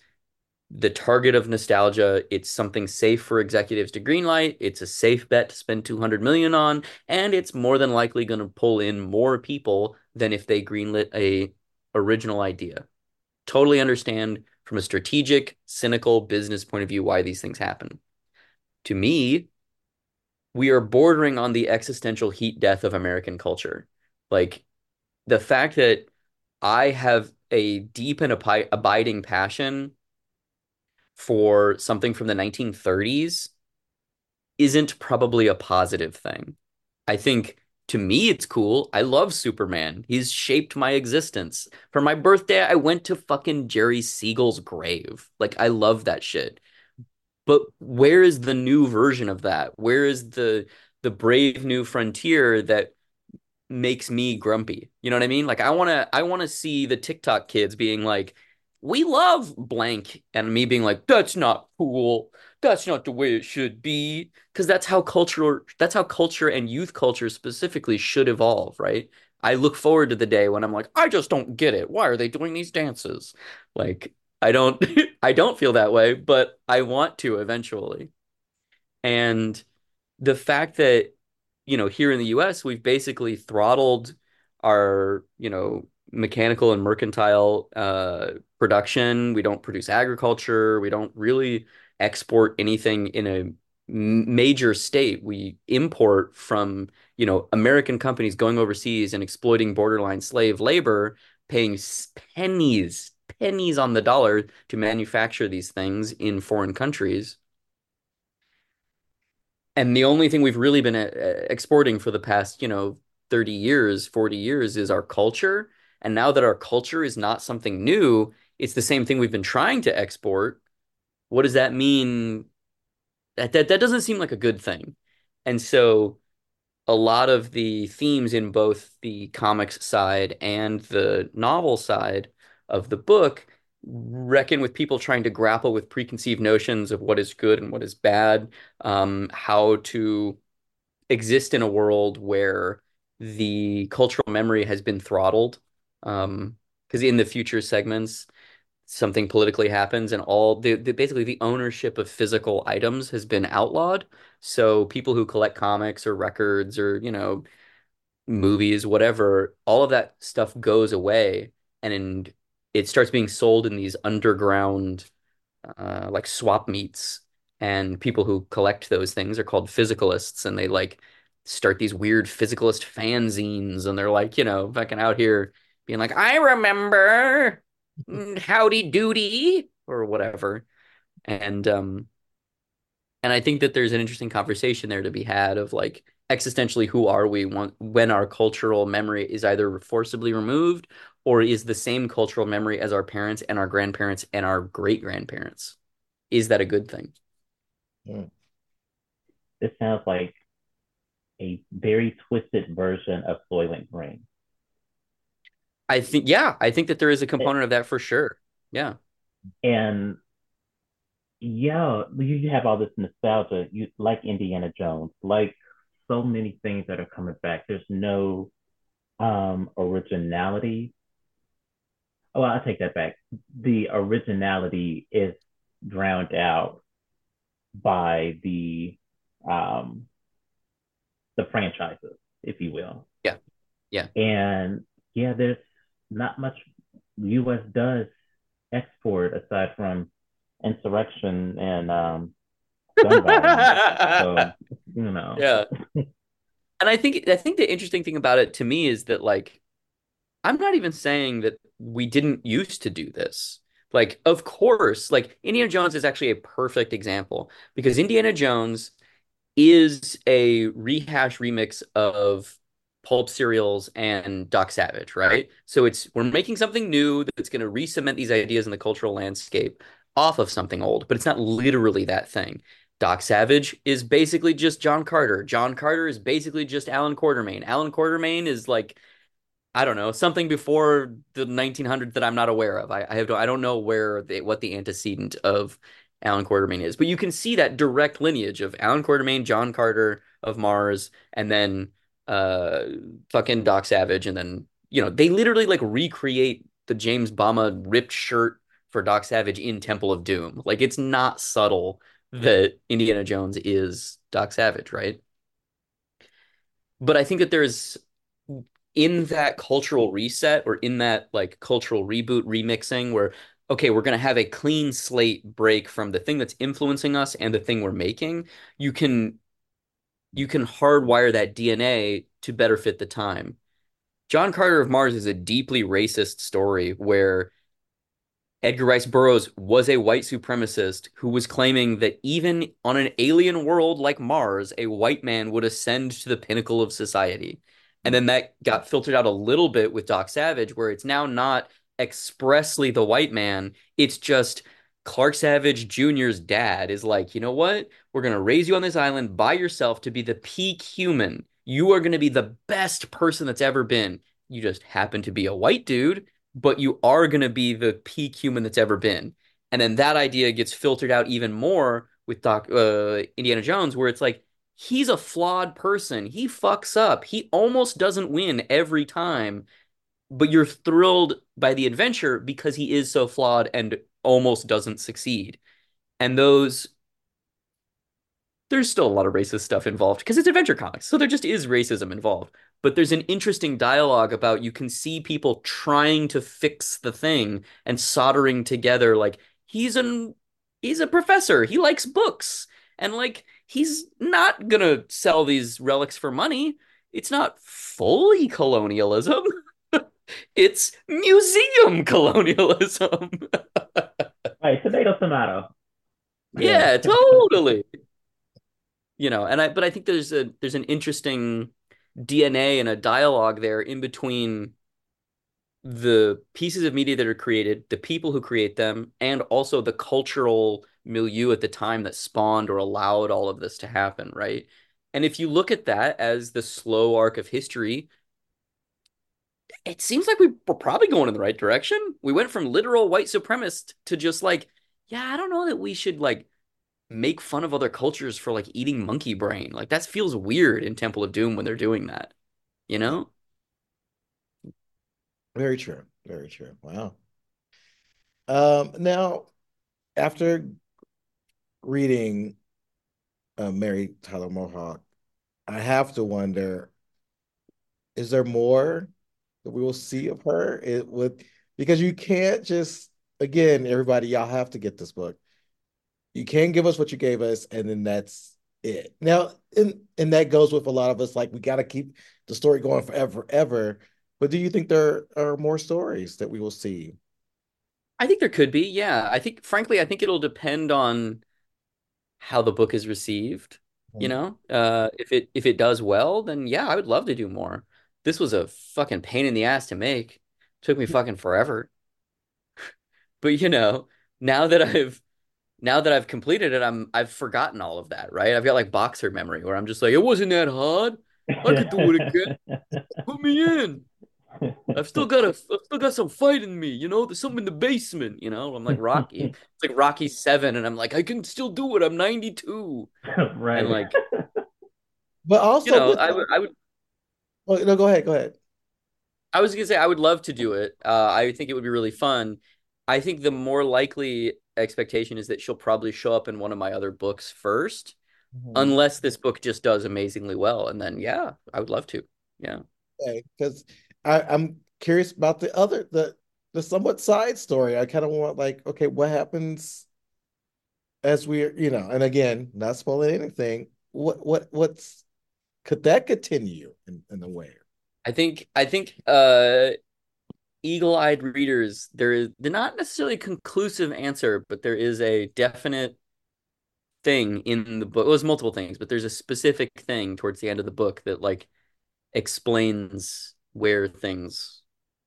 the target of nostalgia. It's something safe for executives to greenlight. It's a safe bet to spend 200 million on, and it's more than likely going to pull in more people than if they greenlit a original idea. Totally understand from a strategic, cynical business point of view why these things happen. To me, we are bordering on the existential heat death of American culture. Like the fact that I have a deep and abiding passion for something from the 1930s isn't probably a positive thing. I think to me it's cool. I love Superman. He's shaped my existence. For my birthday, I went to fucking Jerry Siegel's grave. Like I love that shit. But where is the new version of that? Where is the the brave new frontier that makes me grumpy? You know what I mean? Like I want to I want to see the TikTok kids being like we love blank and me being like that's not cool. That's not the way it should be. Because that's how culture that's how culture and youth culture specifically should evolve right? I look forward to the day when i'm like i just don't get it. Why are they doing these dances? Like i don't i don't feel that way but i want to eventually. And the fact that you know here in the us we've basically throttled our you know mechanical and mercantile uh, production. We don't produce agriculture. We don't really export anything in a major state. We import from, you know, American companies going overseas and exploiting borderline slave labor, paying pennies, pennies on the dollar to manufacture these things in foreign countries. And the only thing we've really been uh, exporting for the past, you know, 30 years, 40 years is our culture and now that our culture is not something new, it's the same thing we've been trying to export. What does that mean? That, that, that doesn't seem like a good thing. And so a lot of the themes in both the comics side and the novel side of the book reckon with people trying to grapple with preconceived notions of what is good and what is bad, um, how to exist in a world where the cultural memory has been throttled um, because in the future segments, something politically happens and all the, the basically the ownership of physical items has been outlawed. So people who collect comics or records or, you know, movies, whatever, all of that stuff goes away and in, it starts being sold in these underground uh, like swap meets and people who collect those things are called physicalists and they like start these weird physicalist fanzines and they're like, you know, fucking out here being like, I remember howdy doody or whatever. And um and I think that there's an interesting conversation there to be had of like existentially who are we when our cultural memory is either forcibly removed or is the same cultural memory as our parents and our grandparents and our great grandparents. Is that a good thing? Hmm. This sounds like a very twisted version of Soylent Green. I think yeah, I think that there is a component of that for sure. Yeah. And yeah, you have all this nostalgia, you like Indiana Jones, like so many things that are coming back. There's no um originality. Oh, I take that back. The originality is drowned out by the um the franchises, if you will. Yeah. Yeah. And yeah, there's not much U.S. does export aside from insurrection and um, gun so you know, yeah. and I think I think the interesting thing about it to me is that like I'm not even saying that we didn't used to do this. Like, of course, like Indiana Jones is actually a perfect example because Indiana Jones is a rehash remix of pulp serials and Doc Savage, right? So it's we're making something new that's going to re-cement these ideas in the cultural landscape off of something old, but it's not literally that thing. Doc Savage is basically just John Carter. John Carter is basically just Allan Quatermain Allan Quatermain is like I don't know something before the 1900s that I'm not aware of. I, I have I don't know where they, what the antecedent of Allan Quatermain is, but you can see that direct lineage of Allan Quatermain, John Carter of Mars, and then uh fucking Doc Savage, and then you know they literally like recreate the James Bama ripped shirt for Doc Savage in Temple of Doom. Like it's not subtle that Indiana Jones is Doc Savage, right? But I think that there's in that cultural reset or in that like cultural reboot remixing where okay, we're going to have a clean slate break from the thing that's influencing us and the thing we're making, you can you can hardwire that DNA to better fit the time. John Carter of Mars is a deeply racist story where Edgar Rice Burroughs was a white supremacist who was claiming that even on an alien world like Mars, a white man would ascend to the pinnacle of society. And then that got filtered out a little bit with Doc Savage, where it's now not expressly the white man, it's just Clark Savage Jr.'s dad is like, you know what? We're going to raise you on this island by yourself to be the peak human. You are going to be the best person that's ever been. You just happen to be a white dude but you are going to be the peak human that's ever been. And then that idea gets filtered out even more with Doc uh, Indiana Jones, where it's like he's a flawed person. He fucks up. He almost doesn't win every time, but you're thrilled by the adventure because he is so flawed and almost doesn't succeed. And those there's still a lot of racist stuff involved because it's adventure comics. So there just is racism involved. But there's an interesting dialogue about you can see people trying to fix the thing and soldering together like he's an he's a professor. He likes books. And like he's not gonna sell these relics for money. It's not fully colonialism. it's museum colonialism. right, tomato tomato. Yeah, totally you know and i but i think there's a there's an interesting dna and a dialogue there in between the pieces of media that are created the people who create them and also the cultural milieu at the time that spawned or allowed all of this to happen right and if you look at that as the slow arc of history it seems like we were probably going in the right direction we went from literal white supremacist to just like yeah i don't know that we should like make fun of other cultures for like eating monkey brain. Like that feels weird in Temple of Doom when they're doing that. You know? Very true. Very true. Wow. Um, now, after reading uh, Mary Tyler Moorehawk, I have to wonder: Is there more that we will see of her? It would because you can't just again, everybody, y'all have to get this book you can give us what you gave us, and then that's it. Now, and and that goes with a lot of us. Like we got to keep the story going forever, ever. But do you think there are more stories that we will see? I think there could be. Yeah, I think, frankly, I think it'll depend on how the book is received. You mm-hmm. know, uh, if it if it does well, then yeah, I would love to do more. This was a fucking pain in the ass to make. It took me fucking forever. but you know, now that I've now that I've completed it, I'm I've forgotten all of that, right? I've got like boxer memory where I'm just like, it wasn't that hard. I could do it again. Put me in. I've still got a I've still got some fight in me, you know. There's something in the basement, you know. I'm like Rocky. It's like Rocky Seven, and I'm like, I can still do it. I'm 92, right? And like, but also, you know, I would, I would. Well, no, go ahead, go ahead. I was gonna say I would love to do it. Uh, I think it would be really fun. I think the more likely expectation is that she'll probably show up in one of my other books 1st mm-hmm. unless this book just does amazingly well. And then, yeah, I would love to. Yeah. Because okay, I'm curious about the other, the, the somewhat side story. I kind of want like, okay, what happens as we're, you know, and again, not spoiling anything. What, what, what's, could that continue in, in a way? I think, I think, uh, eagle-eyed readers, there is they're not necessarily a conclusive answer, but there is a definite thing in the book. Well, there's multiple things, but there's a specific thing towards the end of the book that like explains where things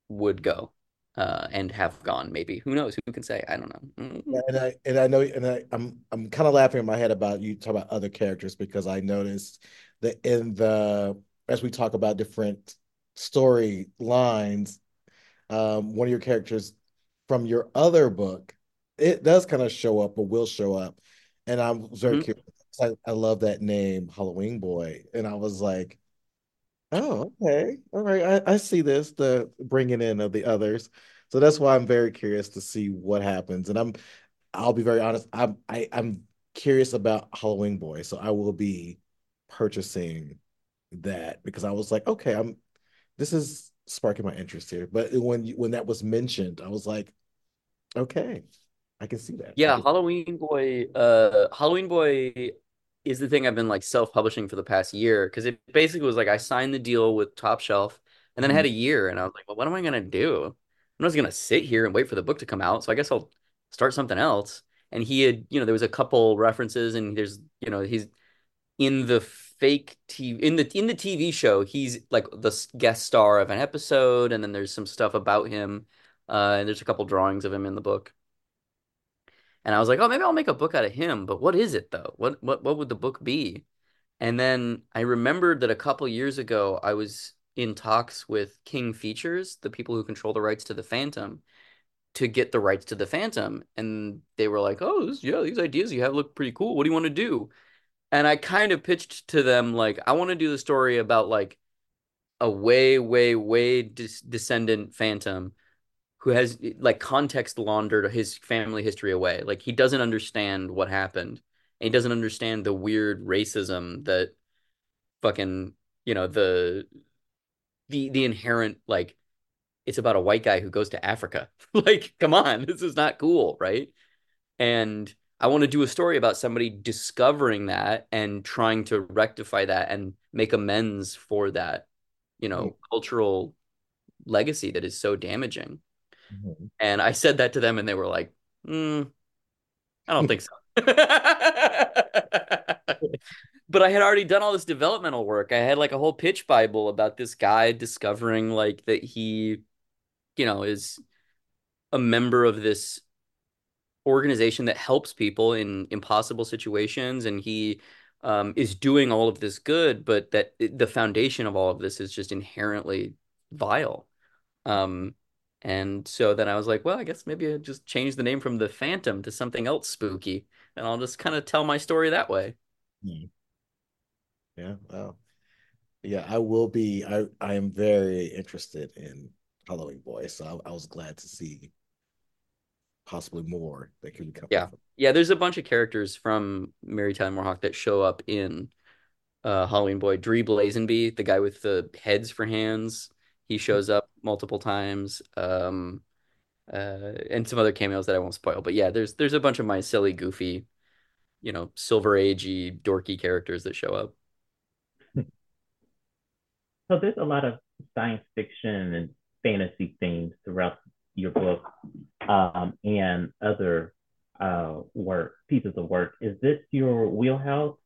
would go. Uh, and have gone. Maybe who knows? Who can say? I don't know. Yeah, Mm. and I and I know and I, I'm I'm kind of laughing in my head about you talk about other characters because I noticed that in the as we talk about different story lines, um, one of your characters from your other book, it does kind of show up or will show up. And I'm very Mhm. curious. I, I love that name, Halloween Boy. And I was like, oh, okay. All right. I, I see this, the bringing in of the others. So that's why I'm very curious to see what happens. And I'm I'll be very honest. I'm I, I'm curious about Halloween Boy, so I will be purchasing that because I was like, okay, I'm this is sparking my interest here. But when you, when that was mentioned, I was like, okay, I can see that. Yeah, Halloween Boy. Uh, Halloween Boy is the thing I've been like self-publishing for the past year because it basically was like I signed the deal with Top Shelf, and then I Mhm. had a year, and I was like, well, what am I gonna do? I'm not just gonna sit here and wait for the book to come out, so I guess I'll start something else. And he had, you know, there was a couple references, and there's, you know, he's in the fake TV in the in the TV show, he's like the guest star of an episode, and then there's some stuff about him, uh, and there's a couple drawings of him in the book. And I was like, oh, maybe I'll make a book out of him. But what is it though? What what what would the book be? And then I remembered that a couple years ago I was in talks with King Features, the people who control the rights to the Phantom, to get the rights to the Phantom. And they were like, oh, this, yeah, these ideas you have look pretty cool. What do you want to do? And I kind of pitched to them like, I want to do the story about like a way, way, way dis descendant Phantom who has like context laundered his family history away. Like he doesn't understand what happened. And he doesn't understand the weird racism that fucking, you know, the the the inherent like it's about a white guy who goes to Africa. like, come on, this is not cool, right? And I want to do a story about somebody discovering that and trying to rectify that and make amends for that, you know, mm. cultural legacy that is so damaging. Mhm. And I said that to them, and they were like, mm, I don't think so. But I had already done all this developmental work. I had like a whole pitch Bible about this guy discovering like that he, you know, is a member of this organization that helps people in impossible situations, and he um, is doing all of this good, but that the foundation of all of this is just inherently vile. Um, and so then I was like, well, I guess maybe I just change the name from the Phantom to something else spooky, and I'll just kind of tell my story that way. Mhm. Yeah. Wow. Yeah, I will be. I I am very interested in Halloween Boy, so I, I was glad to see possibly more that could come. Yeah. from. Yeah, there's a bunch of characters from Mary Tyler Moorehawk that show up in uh, Halloween Boy. Dree Blazenby, the guy with the heads for hands, he shows up multiple times. Um, uh, and some other cameos that I won't spoil. But yeah, there's there's a bunch of my silly, goofy, you know, Silver Agey, dorky characters that show up. So there's a lot of science fiction and fantasy themes throughout your book um, and other uh, work pieces of work. Is this your wheelhouse?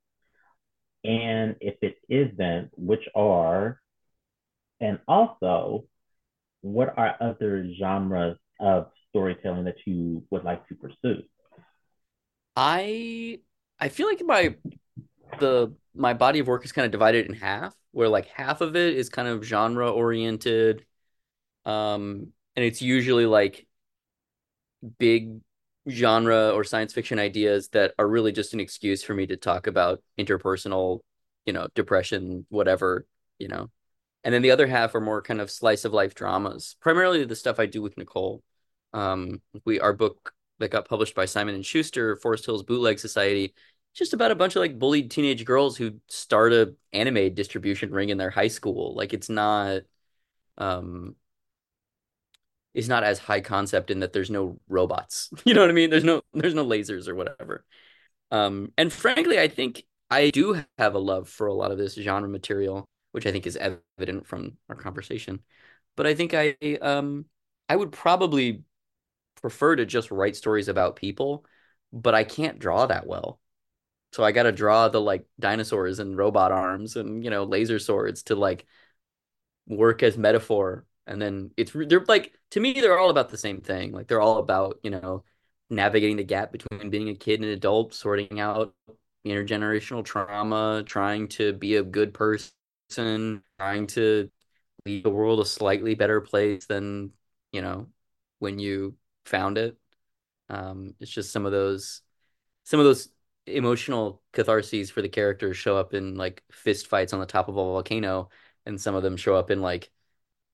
And if it isn't, which are? And also, what are other genres of storytelling that you would like to pursue? I I feel like my the my body of work is kind of divided in half, where like half of it is kind of genre oriented, um, and it's usually like big genre or science fiction ideas that are really just an excuse for me to talk about interpersonal, you know, depression, whatever, you know. And then the other half are more kind of slice of life dramas, primarily the stuff I do with Nicole. Um, we our book that got published by Simon and Schuster, Forest Hills Bootleg Society, just about a bunch of like bullied teenage girls who start a anime distribution ring in their high school. Like it's not um it's not as high concept in that there's no robots. You know what I mean? There's no there's no lasers or whatever. Um, and frankly, I think I do have a love for a lot of this genre material, which I think is evident from our conversation. But I think I um I would probably prefer to just write stories about people, but I can't draw that well. So I got to draw the like dinosaurs and robot arms and you know laser swords to like work as metaphor And then it's they're like to me they're all about the same thing. Like they're all about, you know, navigating the gap between being a kid and an adult, sorting out intergenerational trauma, trying to be a good person, trying to leave the world a slightly better place than, you know, when you found it. Um, it's just some of those some of those emotional catharses for the characters show up in like fist fights on the top of a volcano, and some of them show up in like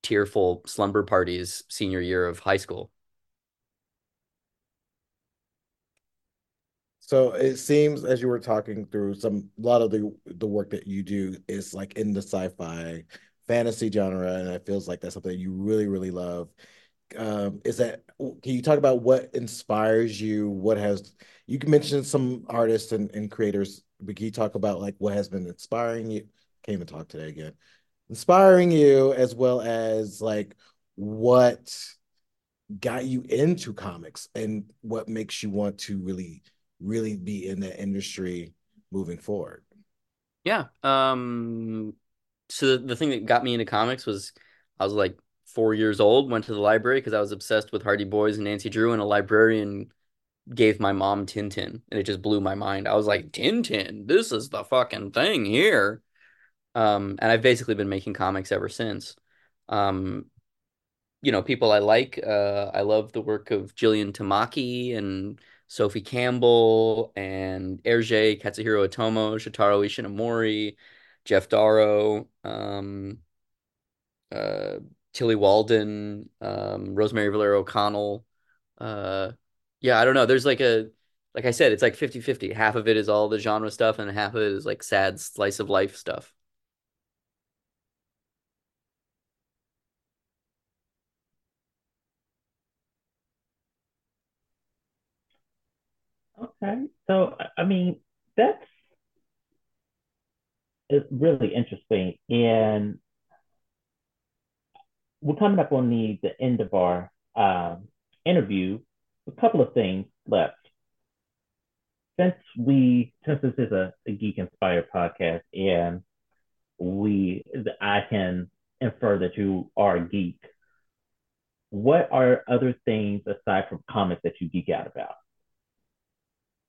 tearful slumber parties senior year of high school. So it seems as you were talking through some a lot of the the work that you do is like in the sci-fi fantasy genre, and it feels like that's something you really, really love. Um, is that can you talk about what inspires you? What has you can mention some artists and, and creators, but can you talk about like what has been inspiring you? Can't even talk today again. Inspiring you as well as like what got you into comics and what makes you want to really really be in that industry moving forward. Yeah. Um so the, the thing that got me into comics was I was like four years old, went to the library because I was obsessed with Hardy Boys and Nancy Drew, and a librarian gave my mom Tintin, and it just blew my mind. I was like, Tintin, this is the fucking thing here. Um, and I've basically been making comics ever since. Um, you know, people I like, uh, I love the work of Jillian Tamaki and Sophie Campbell and Hergé Katsuhiro Otomo, Shotaro Ishinomori, Geof Darrow, um, uh, Tillie Walden, um, Rosemary Valero O'Connell. Uh, yeah, I don't know. There's like a, like I said, it's like 50 50. Half of it is all the genre stuff, and half of it is like sad slice of life stuff. Okay. So, I mean, that's really interesting. And we're coming up on the, the end of our um, interview. A couple of things left. Since we, since this is a, a geek inspired podcast, and we, I can infer that you are a geek. What are other things aside from comics that you geek out about?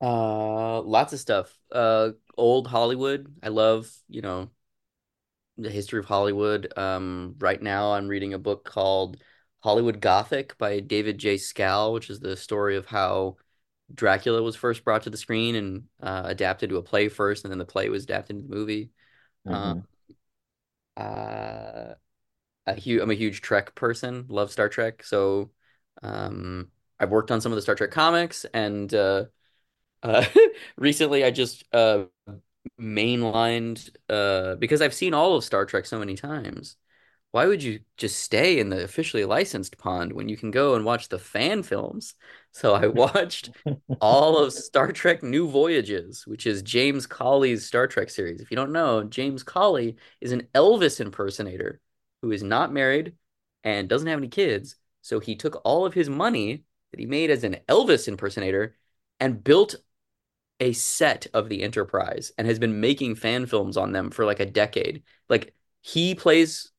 Uh, lots of stuff. Uh, old Hollywood. I love, you know, the history of Hollywood. Um, right now I'm reading a book called Hollywood Gothic by David J. Skal, which is the story of how Dracula was first brought to the screen and uh, adapted to a play first, and then the play was adapted into the movie. Mm-hmm. Um, uh, a huge, I'm a huge Trek person, love Star Trek. So um, I've worked on some of the Star Trek comics, and uh, recently I just uh, mainlined uh, because I've seen all of Star Trek so many times. Why would you just stay in the officially licensed pond when you can go and watch the fan films? So I watched all of Star Trek New Voyages, which is James Cawley's Star Trek series. If you don't know, James Cawley is an Elvis impersonator who is not married and doesn't have any kids. So he took all of his money that he made as an Elvis impersonator and built a set of the Enterprise and has been making fan films on them for like a decade. Like he plays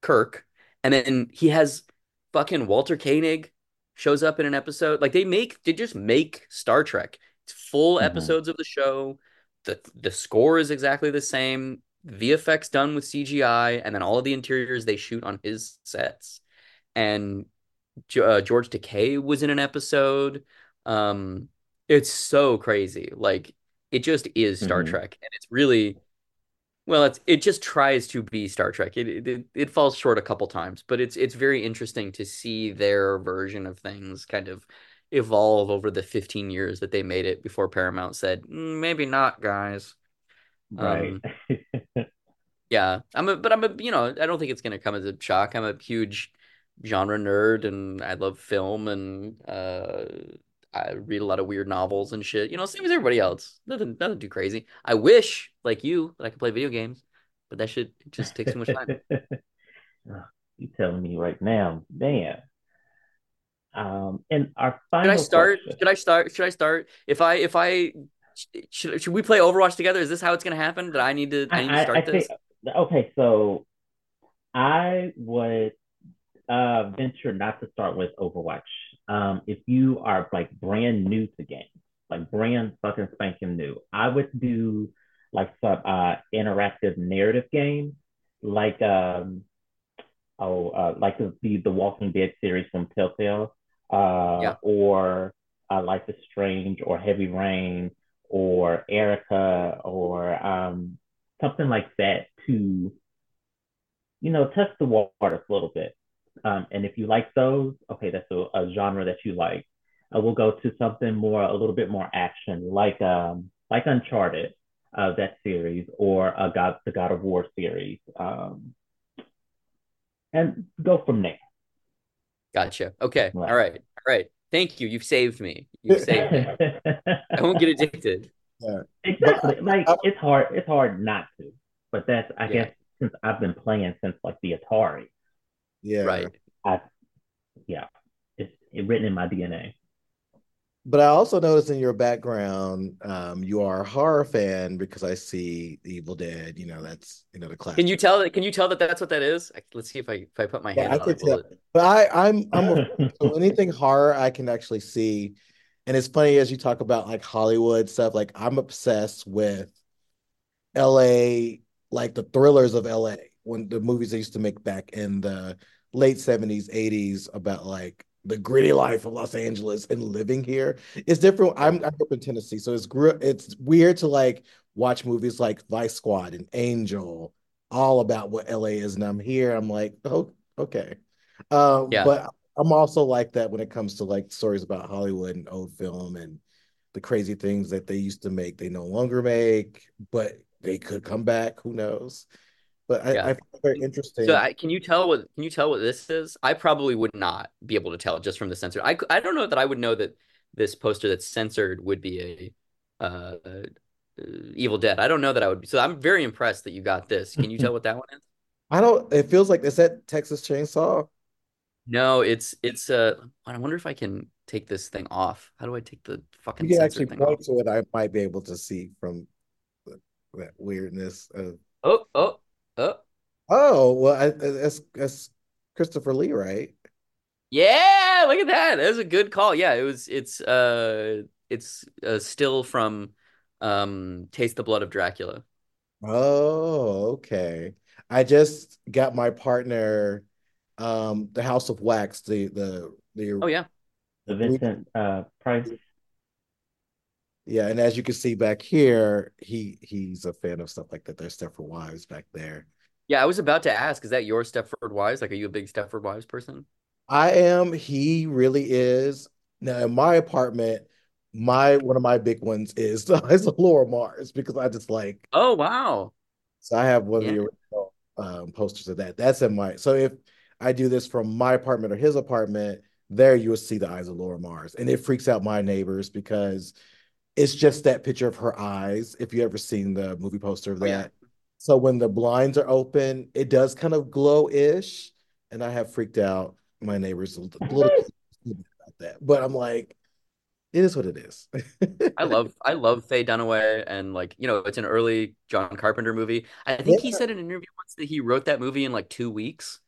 Kirk, and then he has fucking Walter Koenig shows up in an episode. Like they make they just make Star Trek. It's full mm-hmm. episodes of the show. The the score is exactly the same. VFX done with CGI, and then all of the interiors they shoot on his sets. And uh, George Takei was in an episode. Um, it's so crazy. Like it just is Star mm-hmm. Trek, and it's really well. It's it just tries to be Star Trek. It, it it falls short a couple times, but it's it's very interesting to see their version of things kind of evolve over the 15 years that they made it before Paramount said mm, maybe not, guys. Right. Um, yeah, I'm a, but I'm a, you know, I don't think it's gonna come as a shock. I'm a huge genre nerd, and I love film and uh I read a lot of weird novels and shit. You know, same as everybody else. Nothing, nothing too crazy. I wish, like you, that I could play video games, but that shit just takes too much time. you telling me right now, man. Um, and our final. Should I start? Question. Should I start? Should I start? If I, if I, should, should we play Overwatch together? Is this how it's gonna happen? That I need to, I need to start I, I this. Think, okay, so I would uh, venture not to start with Overwatch. Um, if you are like brand new to games, like brand fucking spanking new, I would do like some uh, interactive narrative game, like um, oh, uh, like the the Walking Dead series from Telltale, uh, Yeah. or uh, Life is Strange, or Heavy Rain, or Erica, or um, something like that to you know test the waters a little bit. Um, and if you like those, okay, that's a, a genre that you like. Uh, we'll go to something more, a little bit more action, like um, like Uncharted, uh, that series, or uh, God, the God of War series, um, and go from there. Gotcha. Okay. All Right. right. All right. Thank you. You've saved me. You've saved me. I won't get addicted. Yeah. exactly. Like it's hard. It's hard not to. But that's I Yeah. guess since I've been playing since like the Atari, Yeah. Right. I yeah, it's it written in my DNA. But I also noticed in your background, um, you are a horror fan because I see Evil Dead. You know, that's you know the classic. Can you tell that? Can you tell that that's what that is? I- Let's see if I if I put my Yeah, hand I on can it. Tell. it? But I, I'm I'm a, so anything horror I can actually see, and it's funny as you talk about like Hollywood stuff. Like I'm obsessed with L.A. like the thrillers of L.A. when the movies they used to make back in the late 70s, 80s about like the gritty life of Los Angeles and living here. It's different. I'm I grew up in Tennessee, so it's gr it's weird to like watch movies like Vice Squad and Angel, all about what LA is, and I'm here. I'm like, oh, okay. Um, Yeah. but I'm also like that when it comes to like stories about Hollywood and old film and the crazy things that they used to make, they no longer make, but they could come back. Who knows? But I, Yeah. I find it very interesting. So I, can you tell what can you tell what this is? I probably would not be able to tell just from the censor. I don't know that I would know that this poster that's censored would be a uh, uh, Evil Dead. I don't know that I would be. So I'm very impressed that you got this. Can you tell what that one is? I don't. It feels like is that Texas Chainsaw? No, it's it's uh I wonder if I can take this thing off. How do I take the fucking You can actually thing off? point to it. I might be able to see from that weirdness of. Oh, oh, oh. Oh well, I, that's that's Christopher Lee, right? Yeah, look at that. That was a good call. Yeah, it was it's uh it's uh, still from um Taste the Blood of Dracula. Oh, okay. I just got my partner, um, the House of Wax, the the the Oh yeah. The Vincent uh, Price. Yeah, and as you can see back here, he he's a fan of stuff like that. There's Stepford Wives back there. Yeah, I was about to ask, is that your Stepford Wives? Like, are you a big Stepford Wives person? I am. He really is. Now in my apartment, my one of my big ones is is Laura Mars because I just like Oh wow. so I have one of the original um, posters of that. That's in my so if I do this from my apartment or his apartment, there you will see the eyes of Laura Mars, and it freaks out my neighbors because it's just that picture of her eyes. If you ever seen the movie poster of Oh, yeah. that, so when the blinds are open, it does kind of glow-ish, and I have freaked out my neighbors a little bit about that. But I'm like, it is what it is. I love I love Faye Dunaway and like, you know, it's an early John Carpenter movie. I think he said in an interview once that he wrote that movie in like two weeks.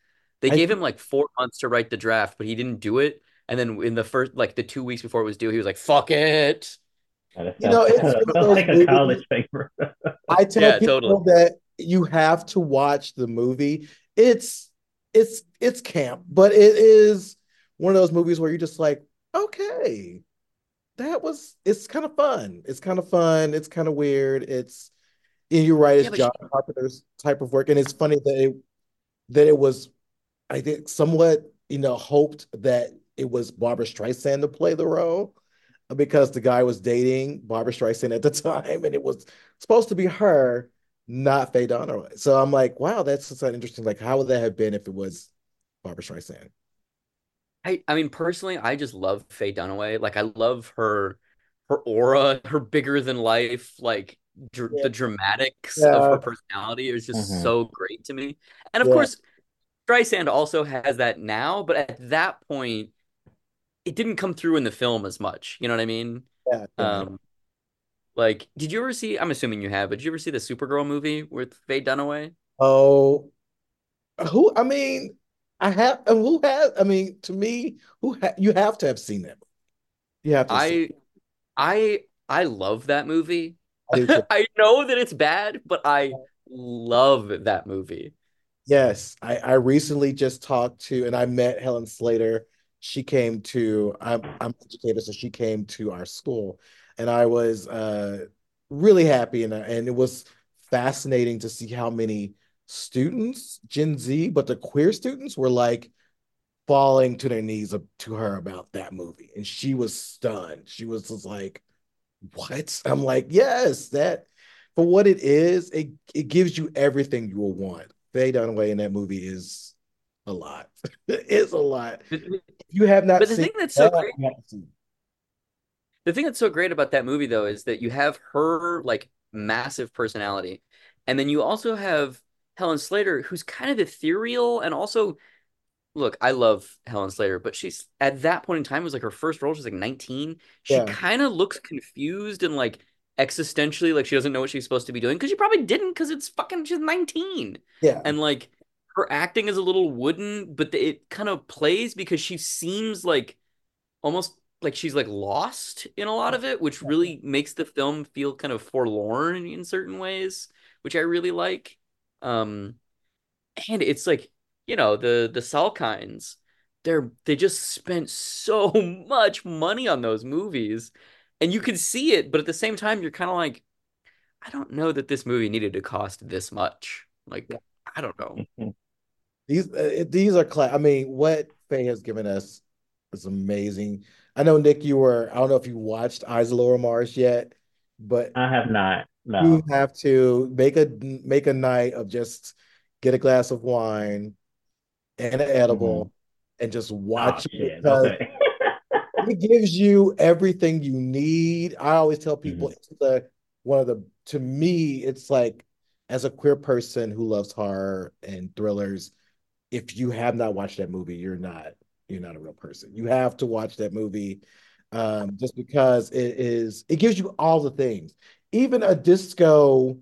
They I gave him like four months to write the draft, but he didn't do it. And then in the first like the two weeks before it was due, he was like, fuck it. That You know, it's one sounds like a movies- college paper. I tell Yeah, people totally. that you have to watch the movie. It's it's it's camp, but it is one of those movies where you're just like, okay, that was it's kind of fun. It's kind of fun. It's kind of weird. It's and you're right, it's but John Carpenter's type of work. And it's funny that it that it was, I think, somewhat, you know, hoped that it was Barbra Streisand to play the role because the guy was dating Barbra Streisand at the time, and it was supposed to be her, not Faye Dunaway. So I'm like, wow, that's just an interesting. Like, how would that have been if it was Barbra Streisand? I I mean personally, I just love Faye Dunaway. Like I love her her aura, her bigger than life, like dr Yeah. the dramatics Yeah. of her personality is just Mhm. so great to me. And of Yeah. course, Streisand also has that now, but at that point, it didn't come through in the film as much. You know what I mean? Yeah, yeah. Um, like, did you ever see? I'm assuming you have, but did you ever see the Supergirl movie with Faye Dunaway? Oh, who? I mean, I have who has I mean to me who ha you have to have seen that movie. You have to see. I I I love that movie. I. I know that it's bad, but I love that movie. Yes, I, I recently just talked to and I met Helen Slater. She came to I'm I'm an educator, so she came to our school, and I was uh, really happy and and it was fascinating to see how many students, Gen Z, but the queer students were like falling to their knees to her about that movie, and she was stunned. She was just like, "What?" I'm like, "Yes, that." For what it is, it it gives you everything you will want. Faye Dunaway in that movie is a lot. it's a lot. But, you have not but the seen thing that's so great, you have to see. the thing that's so great about that movie though is that you have her like massive personality, and then you also have Helen Slater, who's kind of ethereal and also look, I love Helen Slater, but she's at that point in time it was like her first role. She's like 19. She Yeah, kind of looks confused and like existentially like she doesn't know what she's supposed to be doing because she probably didn't because it's fucking she's 19. yeah, And like her acting is a little wooden, but it kind of plays because she seems like almost like she's like lost in a lot of it, which really makes the film feel kind of forlorn in certain ways, which I really like. Um and it's like you know the the Salkinds they're they just spent so much money on those movies and you can see it but at the same time you're kind of like I don't know that this movie needed to cost this much like. I don't know These uh, these are class. I mean, what Faye has given us is amazing. I know Nick, you were. I don't know if you watched Eyes of Laura Mars yet, but I have not. you have to make a make a night of just get a glass of wine and an edible and just Oh watch it shit. because Okay. it gives you everything you need. I always tell people hmm it's the one of the to me, it's like as a queer person who loves horror and thrillers, if you have not watched that movie, you're not you're not a real person. You have to watch that movie um, just because it is it gives you all the things, even a disco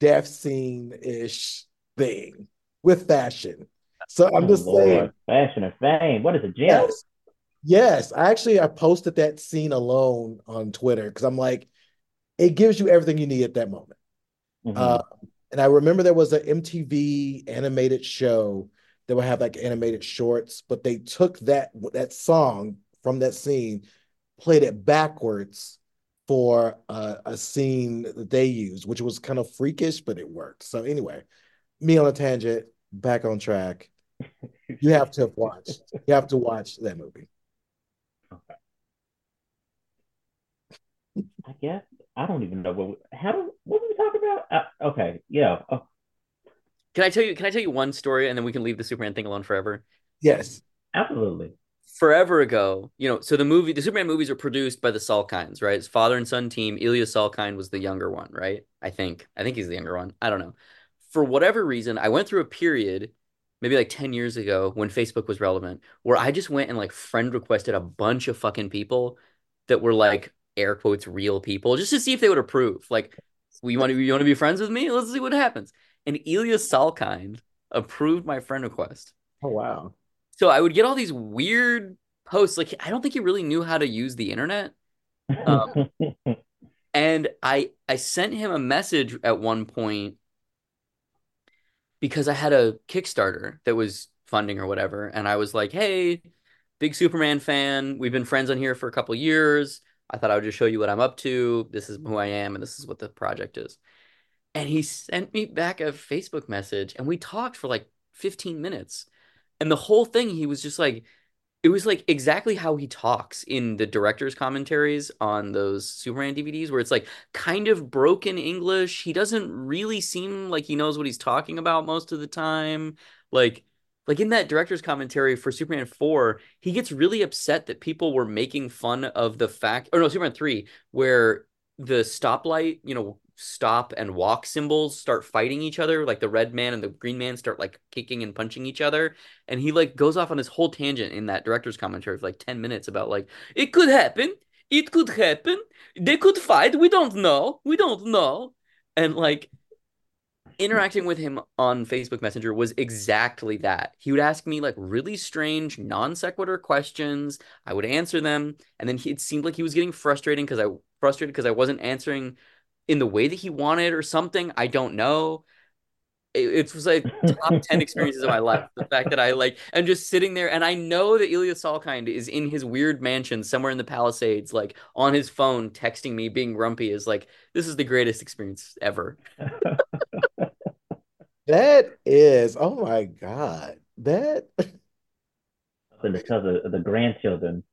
death scene ish thing with fashion. So I'm Oh just saying, Lord, fashion and fame. What is a gem? yes, yes. I actually I posted that scene alone on Twitter because I'm like, it gives you everything you need at that moment. Uh, hmm and I remember there was an MTV animated show that would have like animated shorts, but they took that that song from that scene, played it backwards for a, a scene that they used, which was kind of freakish, but it worked. So anyway, me on a tangent, back on track. You have to watched. You have to watch that movie. I guess I don't even know what how do what were we talking about? Uh, okay, yeah. Oh, can I tell you can I tell you one story and then we can leave the Superman thing alone forever Yes. absolutely. forever ago, you know, so the movie, the Superman movies are produced by the Salkinds, right? It's father and son team. Ilya Salkind was the younger one, right? I think. I think he's the younger one. I don't know. For whatever reason, I went through a period, maybe like 10 years ago when Facebook was relevant, where I just went and like friend requested a bunch of fucking people that were like air quotes real people just to see if they would approve. Like, well, you want to you want to be friends with me? Let's see what happens. And Ilya Salkind approved my friend request. Oh wow. So I would get all these weird posts. Like I don't think he really knew how to use the internet. Um, and I I sent him a message at one point because I had a Kickstarter that was funding or whatever, and I was like, "Hey, big Superman fan. We've been friends on here for a couple years. I thought I would just show you what I'm up to. This is who I am, and this is what the project is." And he sent me back a Facebook message, and we talked for like 15 minutes. And the whole thing, he was just like, it was like exactly how he talks in the director's commentaries on those Superman DVDs, where it's like kind of broken English. He doesn't really seem like he knows what he's talking about most of the time. Like, like in that director's commentary for Superman 4, he gets really upset that people were making fun of the fact, or no, Superman 3, where the stoplight, you know, stop and walk symbols start fighting each other. Like the red man and the green man start like kicking and punching each other and he like goes off on this whole tangent in that director's commentary for like 10 minutes about like it could happen it could happen they could fight we don't know we don't know and like interacting with him on Facebook Messenger was exactly that. He would ask me like really strange non sequitur questions. I would answer them, and then he, it seemed like he was getting frustrating because I frustrated because I wasn't answering in the way that he wanted or something. I don't know it, was like top 10 experiences of my life. The fact that I like, I'm just sitting there and I know that Ilya Salkind is in his weird mansion somewhere in the Palisades, like on his phone, texting me, being grumpy is like, this is the greatest experience ever. that is, oh my God. That. because of the grandchildren.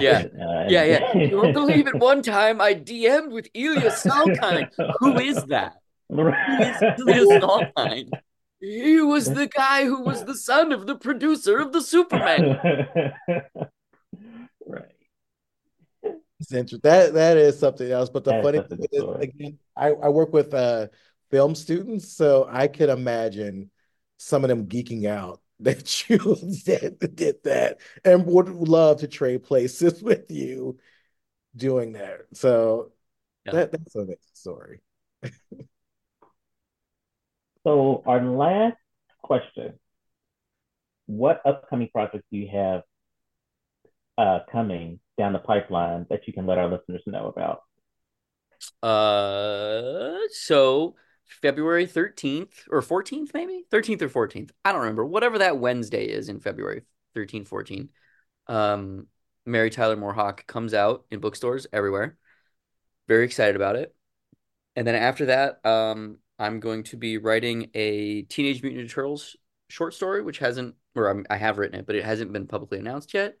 Yeah. uh, yeah, yeah. you won't believe it. One time I DM'd with Ilya Salkind. Who is that? Who is Ilya Salkind? He was the guy who was the son of the producer of the Superman. right. That that is something else. But the funny thing is, again, I, I work with uh, film students, so I could imagine some of them geeking out that you did, did that and would love to trade places with you doing that. So yeah. that that's a story. So our last question, what upcoming projects do you have uh, coming down the pipeline that you can let our listeners know about? Uh, so February 13th or 14th, maybe 13th or 14th. I don't remember. Whatever that Wednesday is in February 13, 14. Um, Mary Tyler Moorehawk comes out in bookstores everywhere. Very excited about it. And then after that, um, I'm going to be writing a Teenage Mutant Ninja Turtles short story, which hasn't, or I'm, i have written it, but it hasn't been publicly announced yet.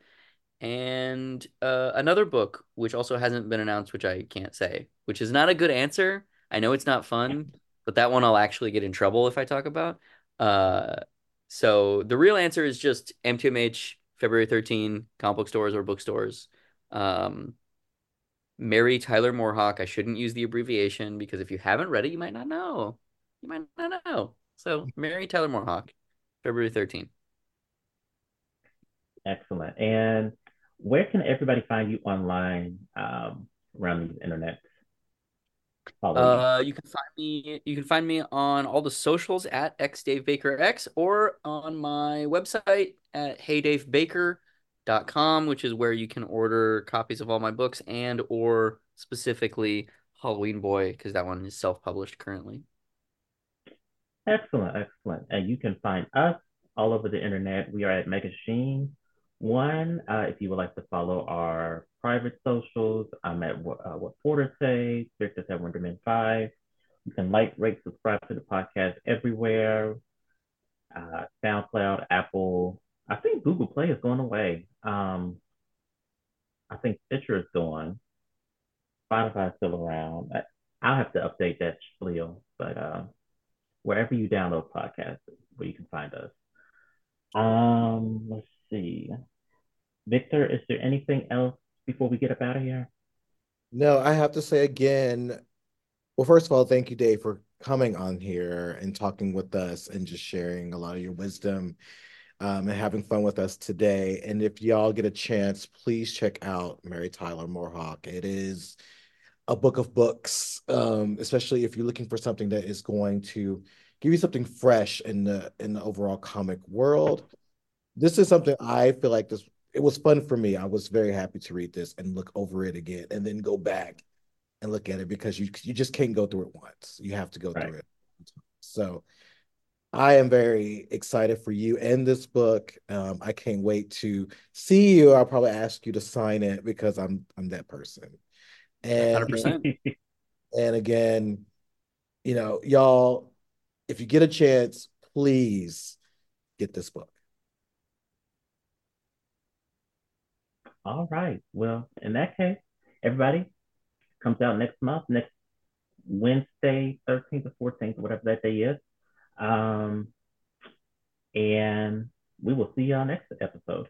And uh, another book, which also hasn't been announced, which I can't say, which is not a good answer. I know it's not fun, but that one I'll actually get in trouble if I talk about. Uh, so the real answer is just MTMH February 13, comic book stores or bookstores. Um, Mary Tyler Moorehawk. I shouldn't use the abbreviation because if you haven't read it, you might not know. You might not know. So Mary Tyler Moorehawk, February 13. Excellent. And where can everybody find you online um, around the internet? Uh, you can find me. You can find me on all the socials at xdavebakerx or on my website at heydavebaker.com com, which is where you can order copies of all my books and or specifically Halloween Boy, because that one is self-published currently. Excellent, excellent. And you can find us all over the internet. We are at Megashine One. Uh, if you would like to follow our private socials, I'm at uh, What Porter Say, Victor at Wonderman 5. You can like, rate, subscribe to the podcast everywhere. Uh, SoundCloud, Apple, I think Google Play is going away. Um, I think Stitcher is gone. Spotify is still around. I, will have to update that spiel, but uh, wherever you download podcasts, where you can find us. Um, let's see. Victor, is there anything else before we get up out of here? No, I have to say again. Well, first of all, thank you, Dave, for coming on here and talking with us and just sharing a lot of your wisdom um, and having fun with us today. And if y'all get a chance, please check out Mary Tyler Moorehawk. It is a book of books, um, especially if you're looking for something that is going to give you something fresh in the in the overall comic world. This is something I feel like this. It was fun for me. I was very happy to read this and look over it again, and then go back and look at it because you you just can't go through it once. You have to go right. through it. So I am very excited for you and this book. Um, I can't wait to see you. I'll probably ask you to sign it because I'm I'm that person. And 100%. and again, you know, y'all, if you get a chance, please get this book. All right. Well, in that case, everybody comes out next month, next Wednesday, 13th or 14th, whatever that day is. Um, and we will see y'all next episode.